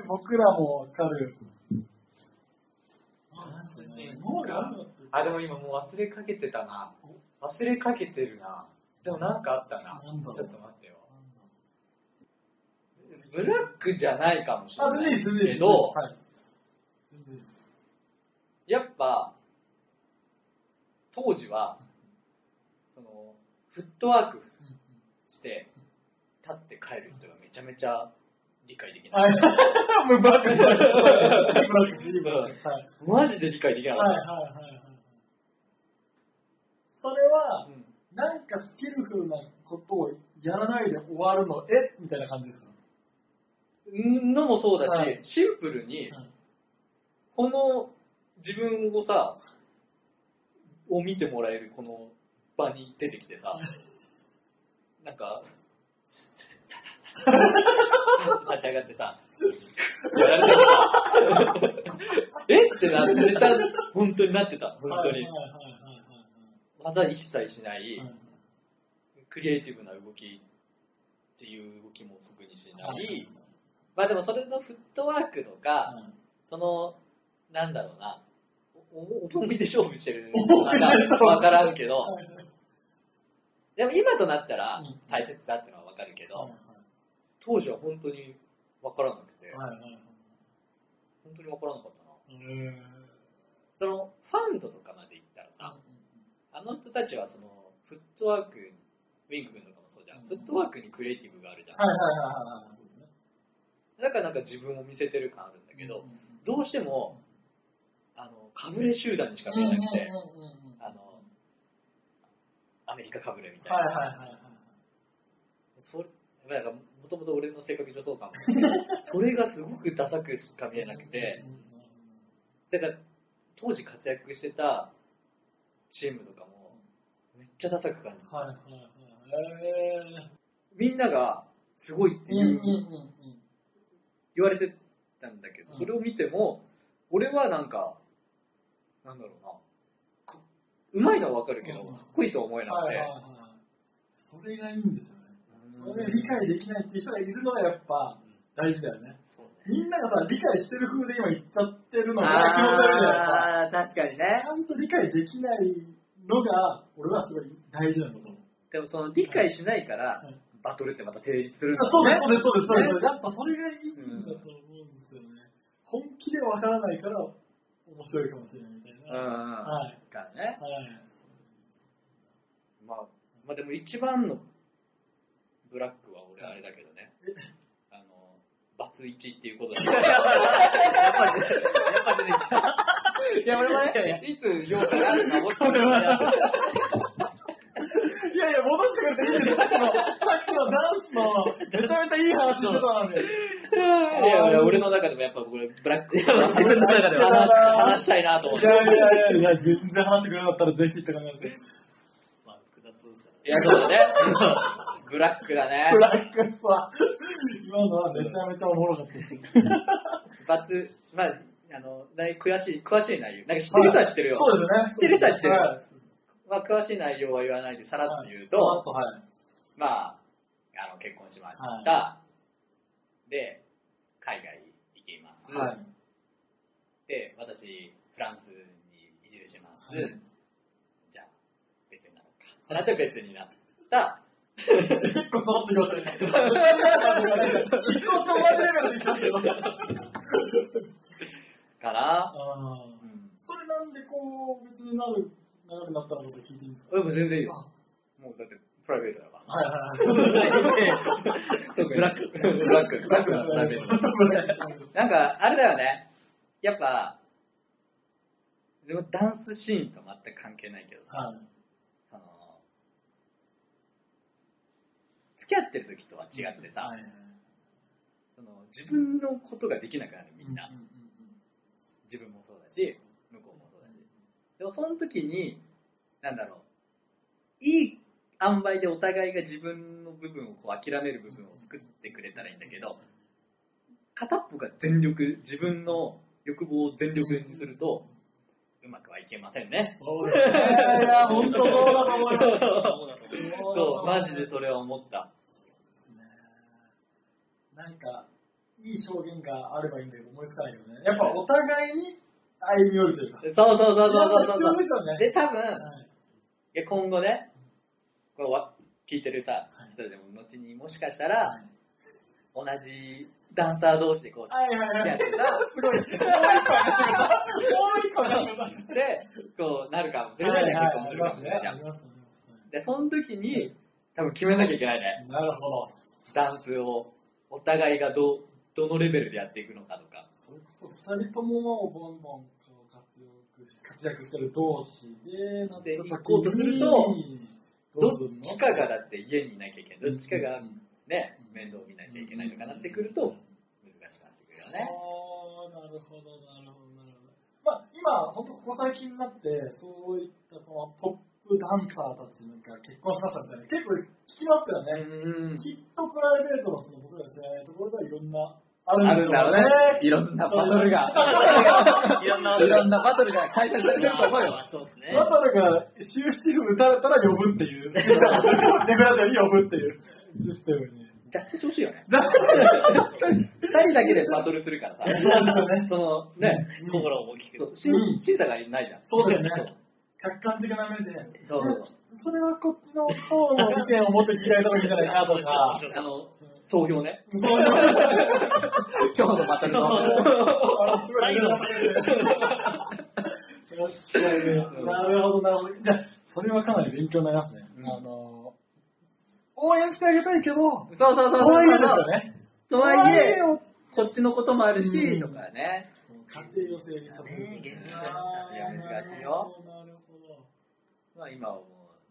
僕らもわかる。ダンスシーンもうなんだってあ、でも今もう忘れかけてたな。忘れかけてるな。でもなんかあったな。ちょっと待ってよ。ブラックじゃないかもしれあ、ない。けど、はい。やっぱ、当時は、その、フットワークして、立って帰る人がめちゃめちゃ理解できない。はい。もうブラック。マジで理解できなかはいった。はいはいはい。それは、うん。なんかスキルフルなことをやらないで終わるの、え？みたいな感じですか？のもそうだし、はい。シンプルに、はい。この自分をさ、を見てもらえるこの場に出てきてさ、なんか、ささささ立ち上がってさ、やられてさ、えってなってた、本当になってた、本当に。はいはいはい技一切しないはい。、クリエイティブな動きっていう動きも特にしなはいい、まあでもそれのフットワークとか、その、なんだろうな、重みで勝負してるのかわからんけど、でも今となったらうん大切だってのはわかるけど、はい当時は本当にわからなくて、本当にわからなかったな。その、ファンドとかまの人たちはその、フットワーク、ウィンク君とかもそうじゃん。フットワークにクリエイティブがあるじゃん。はいはいはいはい。そうですね。だからなんか自分を見せてる感あるんだけど、どうしても、あの、かぶれ集団にしか見えなくて、うんうんうんうんあの、アメリカかぶれみたいな。はいはいはいはい。それ、だから、もともと俺の性格上そうかも。それがすごくダサくしか見えなくて、だから、当時活躍してたチームとかも、めっちゃダサく感じた。はいはいはい。へみんなが、すごいってー。いう、言われてたんだけど、うんそれを見ても、俺はなんか、なんだろうな、かうまいのはわかるけど、うんかっこいいとは思えなくて。それがいいんですよね。それ理解できないっていう人がいるのがやっぱ大事だよね。そうね。みんながさ、理解してる風で今言っちゃってるのが気持ち悪いじゃないですか。あー確かにねち。ゃんと理解できないのが、俺はすごい大事なんだと思う。でもその理解しないからはい、バトルってまた成立するんだそうです、ね。そうです、そうです、そうです。ねやっぱそれがいいんだと思うんですよね。本気でわからないから面白いかもしれないみたいうん。な。はい。からね。はい。まあ、まあでも一番のブラックは俺あれだけどね。あの、バツイチっていうことで。やっぱり、やっぱ出てきた。いや、俺もね、いつ言おうかいやいや、戻してくれていいですさっきの、さっきのダンスの、めちゃめちゃいい話してたのに。けどいやいや、俺の中でもやっぱこれ、ブラック、自分の中では話話したいなと思って。いやいやいや全然話してくれなかったらぜひって感じですけど。まあ、複雑ですからね。いや、そうだね。ブラックだねブ。ラックスは、今のはめちゃめちゃおもろかったです。バツ、まあ、あの、何詳しい、詳しい内容。なんか知ってる人は知ってるよ。そうですよね。知ってる人は知ってるはいまあ、詳しい内容は言わないで、さらっと言うと、さらっとはい。まあ、あの、結婚しました。で、海外行きます。はい。で、私、フランスに移住します。なって別になった？結構揃ってきましたね。引っ越しレベルでいきましたよ。かな。あーうん。それなんでこう、別になる流れになったのか聞いていいんですか全然いいよあ。もうだって、プライベートだから。はいはいはい。ブラック。ブラック。ブラックなプライベート。なんか、あれだよね。やっぱ、でもダンスシーンと全く関係ないけどさ、はい。その、付き合ってる時とは違ってさ、はいその自分のことができなくなるみんな。自分もそうだし、向こうもそうだし。でもその時に、なんだろう、いい塩梅でお互いが自分の部分をこう諦める部分を作ってくれたらいいんだけど、片っぽが全力、自分の欲望を全力にすると、うまくはいけませんね。そうですね。いや、本当そうだと思います。そう、マジでそれは思った。そうですね。なんか、いい表現があればいいんだけど、思いつかないけどね。やっぱお互いに歩み寄るというか。そうそうそうそうそう必そう要ですよね。で、多分、はいいや今後ね、これわ聞いてるさはい、人でも後にもしかしたら、はい同じダンサー同士でこう、はいはいはい。付き合ってさ、すごい。もう一個話してくれた。もう一個話してくれた。で、こうなるかもしれないじゃん、結婚するかもしれないじゃん。ありますね。で、その時に、多分決めなきゃいけないね。なるほど。ダンスを、お互いがどう、どのレベルでやっていくのかとか。それこそ二人ともボンボン活躍し活躍してる同士でなったで行こうとするとどどうするの？っちかがだって家にいなきゃいけない。どっちかがうんね、面倒見なきゃいけないとかなってくると、難しくなってくるよね。ああ、なるほど、なるほど、なるほど。まあ、今、本当ここ最近になって、そういったこのトップダンサーたちが結婚しましたみたいな、結構聞きますけどね。うん。きっとプライベートのその僕らが知らないところではいろんな、あるんあでしょうね。るんだろうね。いろんなバトルが。いろんな、いろんなバトルが開催されてると思うよ。そうですね。バトルが終止符打たれたら呼ぶっていう、ネブラジオに呼ぶっていうシステムに。ジャッジしてほしいよね。じゃあ、二人だけでバトルするからさ。そうですよね。そのね、心を大きく。そう審うん審査がないじゃん。そうですね客観的な目で、そうそれはこっちの方の意見をもっと聞きたいところじゃないかなとか、あの、総評ね。今日のバトルの。あのすごい最後なる確かに。なるほど、なるほど。じゃあ、それはかなり勉強になりますね。うんあの、応援してあげたいけど、そうそうそうそう。とはいえですよね。とはいえ、をこっちのこともあるし、うんとかね。家庭を成立させる現実いや難しいよなるほど。まあ今はもう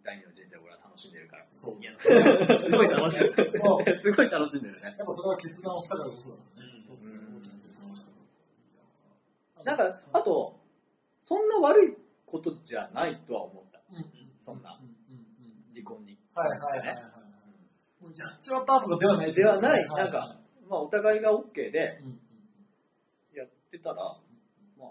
第二の人生を俺は楽しんでるから。そういや、すごい楽しい。そう。すごい楽しんでるね。やっぱそれは決断をしたからこそだからね。なんか、あと、そんな悪いことじゃないとは思った。うんうんそんな離婚にはい関してね。はいはいやっちまったとかではないではことすねない、なんか、、まあお互いが OK でうんうんやってたら、まあ、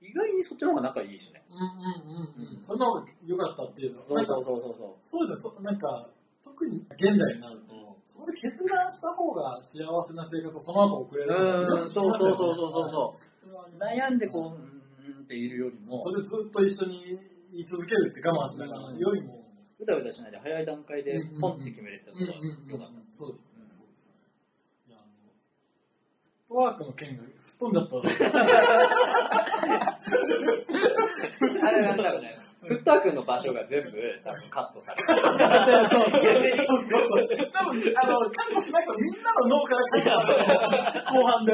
意外にそっちの方が仲いいしね。うんうんうんうん。それの方が良かったっていうのはそうそうそうそうそそうですねそ、なんか、特に現代になると、そこで決断した方が幸せな生活をその後送れう。るうん、そうそうそうそうそうそう。う。悩んでこう、うーんっているよりも、それでずっと一緒に言い続けるって我慢しながら、よりも、うだうだしないで早い段階でポンって決めれたのが良かった。そうですね。ットワークの件が吹っ飛んじゃった。あれなんだろうね。フットワークの場所が全部多分カットされてる。そうそうそう。多分、あの、カットしなくてもみんなの脳からカットされる。後半で。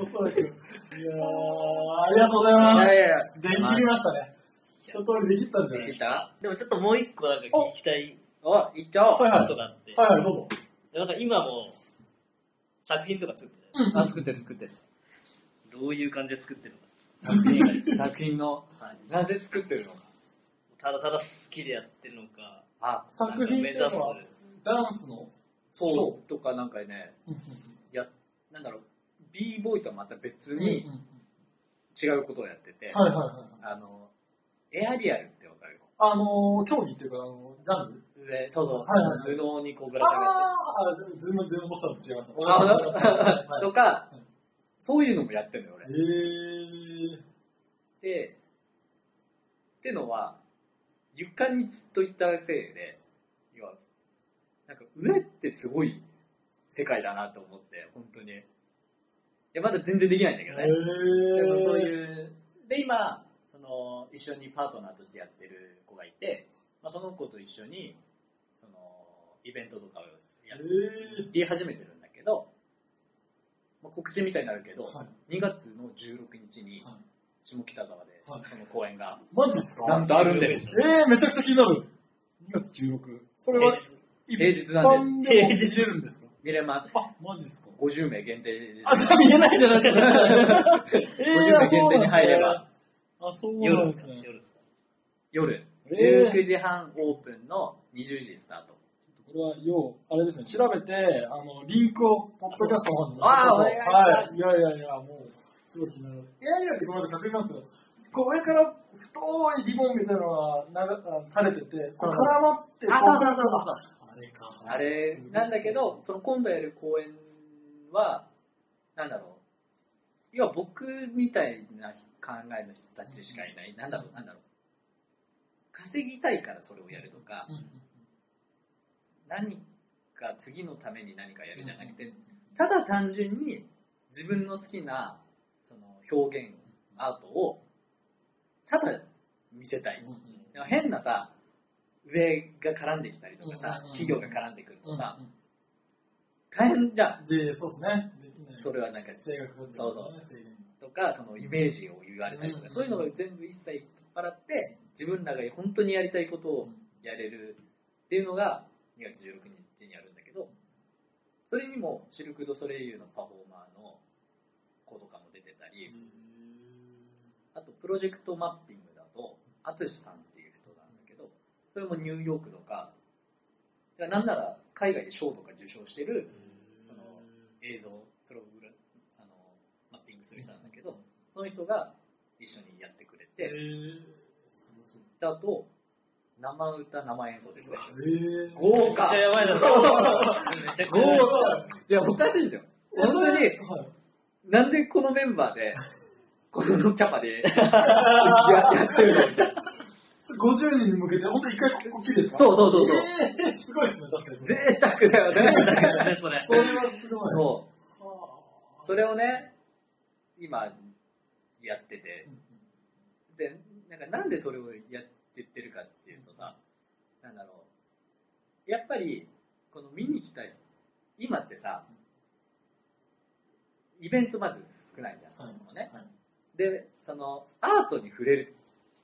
おそらく。いやー、ありがとうございます。いやいやできりましたね。一通りできったんじゃないできたでもちょっともう一個なんか聞きたいお、行っちゃおう。はいはいはいはい、どうぞ。なんか今も作品とか作ってあ、作ってる作ってる。か。どういう感じで作ってるのか。作品、作品の、はいなぜ作ってるのか。ただただ好きでやってるのか、あ、作品目指す。ていうのは、ダンスのそう、とかなんかね、うんや、なんだろう、b ボーイとはまた別うんに違うことをやってて、はいはいはい。あの、エアリアルってわかる？あのー、競技っていうか、あの、ジャンル？上、そうそう、はいはい布にこうぶら下がっああ、ズーム、ズームボスさんと違いました。あはて、とかうん、そういうのもやってるのよ、い。俺。えー。で、ってのは、床にずっといたせいで、要は、なんか上ってすごい世界だなと思って、本当に。いや、まだ全然できないんだけどね。えー。でもそういう、で、今、その、一緒にパートナーとしてやってる子がいて、まあ、その子と一緒に、イベントとかをやえー。り始めてるんだけど、まあ、告知みたいになるけど、はい2月の16日にはい、下北沢で、はいその公演が、マジですか？なんとあるんです。えー、めちゃくちゃ気になる。2月16。それは、平日なんです。一般でも見れるんですか？見れます。あ、マジですか？50名限定です。あ、じゃあ見えないじゃないですか。え50名限定に入れば、あ、そうな夜ですかんですね。夜ですか？夜、えー19時半オープンの20時スタート。これは、要、あれですね、調べて、あの、リンクを、ポッドキャストの方にあーお願いしますはい。いやいやいや、もう、すごい気になります。エアリアルってごめんなさい、確認しますこう上から太いリボンみたいなのが垂れてて、こう絡まって、あ、こそうそうそうそう。あれか。あれなんだけど、その今度やる公演は、なんだろう。要は僕みたいな考えの人たちしかいない。なんだろう、なんだろう。稼ぎたいからそれをやるとか、うんうん何か次のために何かやるじゃなくて、ただ単純に自分の好きなその表現、アートをただ見せたい。変なさ、上が絡んできたりとかさ、企業が絡んでくるうんとさ、うん。大変じゃん。で、そうですね。それはなんか制約が、そうそう。とか、そのイメージを言われたりとか、うん。そういうのが全部一切取っ払って、自分らが本当にやりたいことをやれるっていうのが2月16日にあるんだけど、それにもシルク・ド・ソレイユのパフォーマーの子とかも出てたり、あとプロジェクトマッピングだと、アツシさんっていう人なんだけど、それもニューヨークとか、なんなら海外で賞とか受賞してるその映像、プログラあのマッピングする人なんだけど、その人が一緒にやってくれえて、あと、生歌、生演奏ですね。えー、豪めっちゃやばいな、めちゃくちゃやばい。豪華じゃあおかしいんだよ。本当に、はいなんでこのメンバーで、このキャパで ややってるのみたいな。50人に向けて、本当一回こっきりですか？そうそうそうそう。えー、すごいですね、確かに。贅沢だよね。ね、それ。それはすごい。そう。はそれをね、今、やってて、で、なんかなんでそれをやってってるかっていうとさ、なんだろう。やっぱり、この見に来た人、今ってさ、イベントまず少ないじゃん、そもそもね。はいで、その、アートに触れる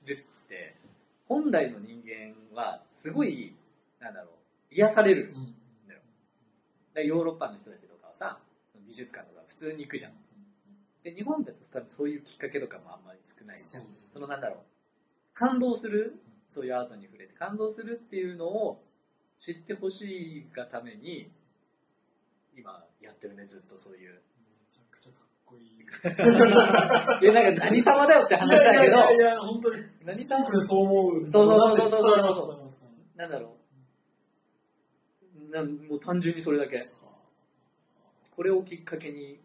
って、本来の人間は、すごい、なんだろう、癒される。うんでヨーロッパの人たちとかはさ、美術館とか普通に行くじゃん。で、日本だと多分そういうきっかけとかもあんまり少ないじゃん。そそのなんだろう、感動する、そういうアートに触れて感動するっていうのを知ってほしいがために、今やってるね、ずっとそういう。めちゃくちゃかっこいい。いや、なんか何様だよって話だけど、いやいやいや、本当に。何シンプルにそう思う。そうそうそうそうそう伝わります伝わりますなんだろう。なんもう単純にそれだけ。これをきっかけに、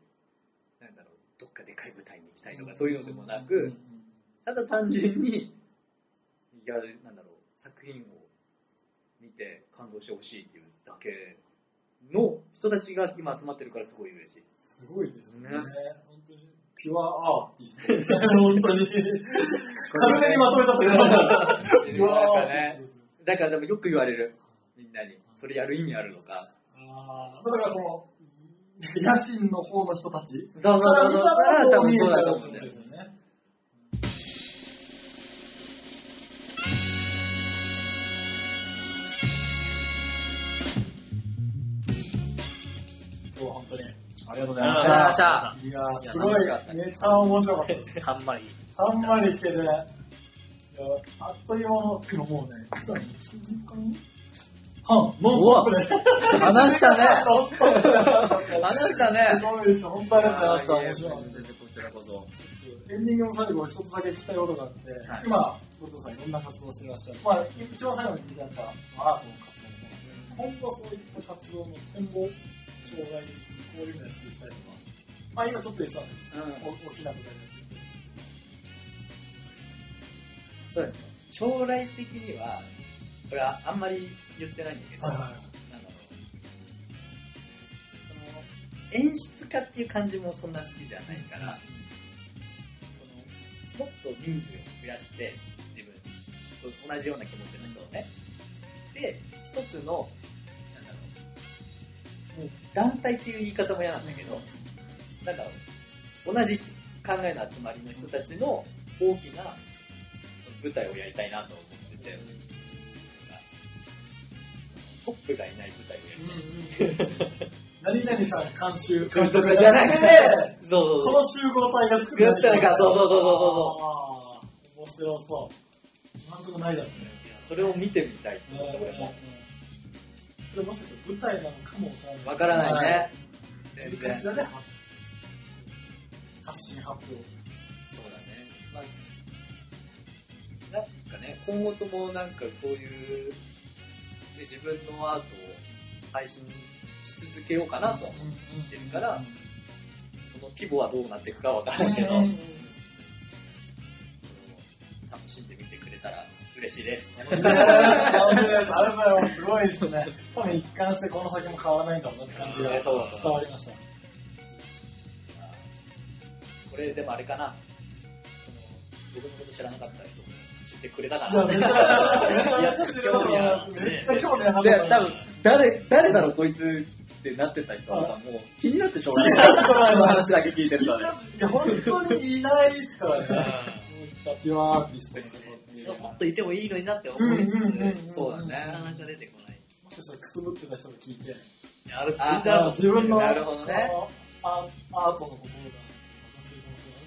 なんだろう、どっかでかい舞台に行きたいとか、そういうのでもなく、ただ単純に、いや、なんだろう、作品を見て感動してほしいっていうだけの人たちが今集まってるからすごい嬉しい。すごいですね。ね本当に。ピュアアーティストですね。本当に。軽めにまとめちゃったけど。ピュアアーティストね。だからでもよく言われる。みんなに。それやる意味あるのか。ああ、だからその、野心の方の人たちそうそうそうそう。だから多分そうだと思うんだよです。よね。ありがとうございましありがとうございましたた。いやーすごい、めっちゃ面白かったです。たんまり。たんまり来てね、いやあっという間の、今もうね、実は1時間半、ノンストップで。話したねノンストップで話したねすごいです。本当ありがとうございました。面白かったです。こちらこそ。エンディングの最後、一つだけ聞きたいことがあって、今、後藤さんいろんな活動をしていらっしゃる。まあ、一番最後に聞いたやっぱ、アートの活動今後そういった活動の展望、将来こういうのやっていきたいとか、まあ今ちょっと言ってたんですけど、お大きな舞台でやっていて。そうですね。将来的には、これはあんまり言ってないんだけど、はいはいなんだろう。その、演出家っていう感じもそんな好きじゃないから、その、もっと人数を増やして、自分と同じような気持ちの人をね。で、一つの、団体っていう言い方も嫌なんだけど、なんだろう、同じ考えの集まりの人たちの大きな舞台をやりたいなと思ってて、トップがいない舞台をやりたい。何々さん監修、監督じゃなくて、そうそうこの集合体が作る作ったのかそうそうそうそうあー面白そう。今んとこないだろうね。それを見てみたいってうん思って俺も。それもしかしたら舞台なのかもわわからないね。全何然。かしらで発発信発表。そうだね。まあ、なんかね、今後ともなんかこういう、ね、自分のアートを配信し続けようかなとは思ってるから、その規模はどうなっていくかわからないけど、楽嬉しいです。楽しみです。ありがとうございます。す。ごいです。ね。多分一貫してこの先も変わらないんだろうなって感じが伝わりました。これでもあれかな、僕のこと知らなかった人も知ってくれたかいや、な。めっちゃ、めっちゃ知ると思います。めっちゃ興味あるで、多分誰、誰だろうこいつってなってた人はもう気になってしょうがない。気になってしょうがないこの話だけ聞いてるとね。いや、本当にいないです。からね。こういったピュアアーティストのことっていうのはもっといてもいいのになって思いつつ、そうだなかね。なか出てこない。もしかしたらくすぶってた人が聞いて、あるあ自分のなるほどねアアートの心が爆発する可能性が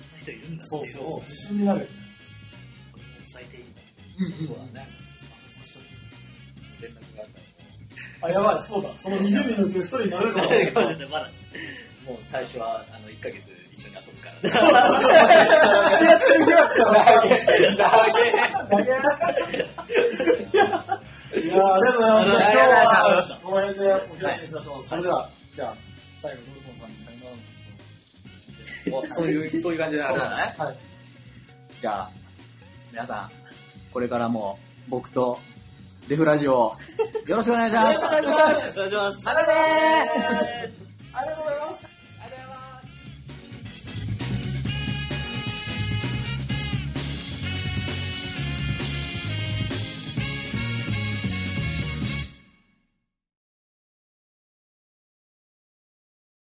こんな人いるんだある。っていうそうそう、自信になるよね。これも最低いいもんうんそうだね。連絡があったらあ、やばい、そうだ。その20人のうちの1人になれるかも。誰かもしれないまだもう、もう最初はあの1ヶ月一緒に遊ぶから。やってる日だったら、投げ投げいや、ありがとうございます。じゃあ今日はこの辺でお開きにしましょう。それでは、じゃあ、最後、ドルトンさんにさよならのそういう、そういう感じであれだね。はい。じゃあ、皆さん、これからも僕とデフラジオ、よろしくお願いします。よろしくお願いしますまたねーありがとうございます。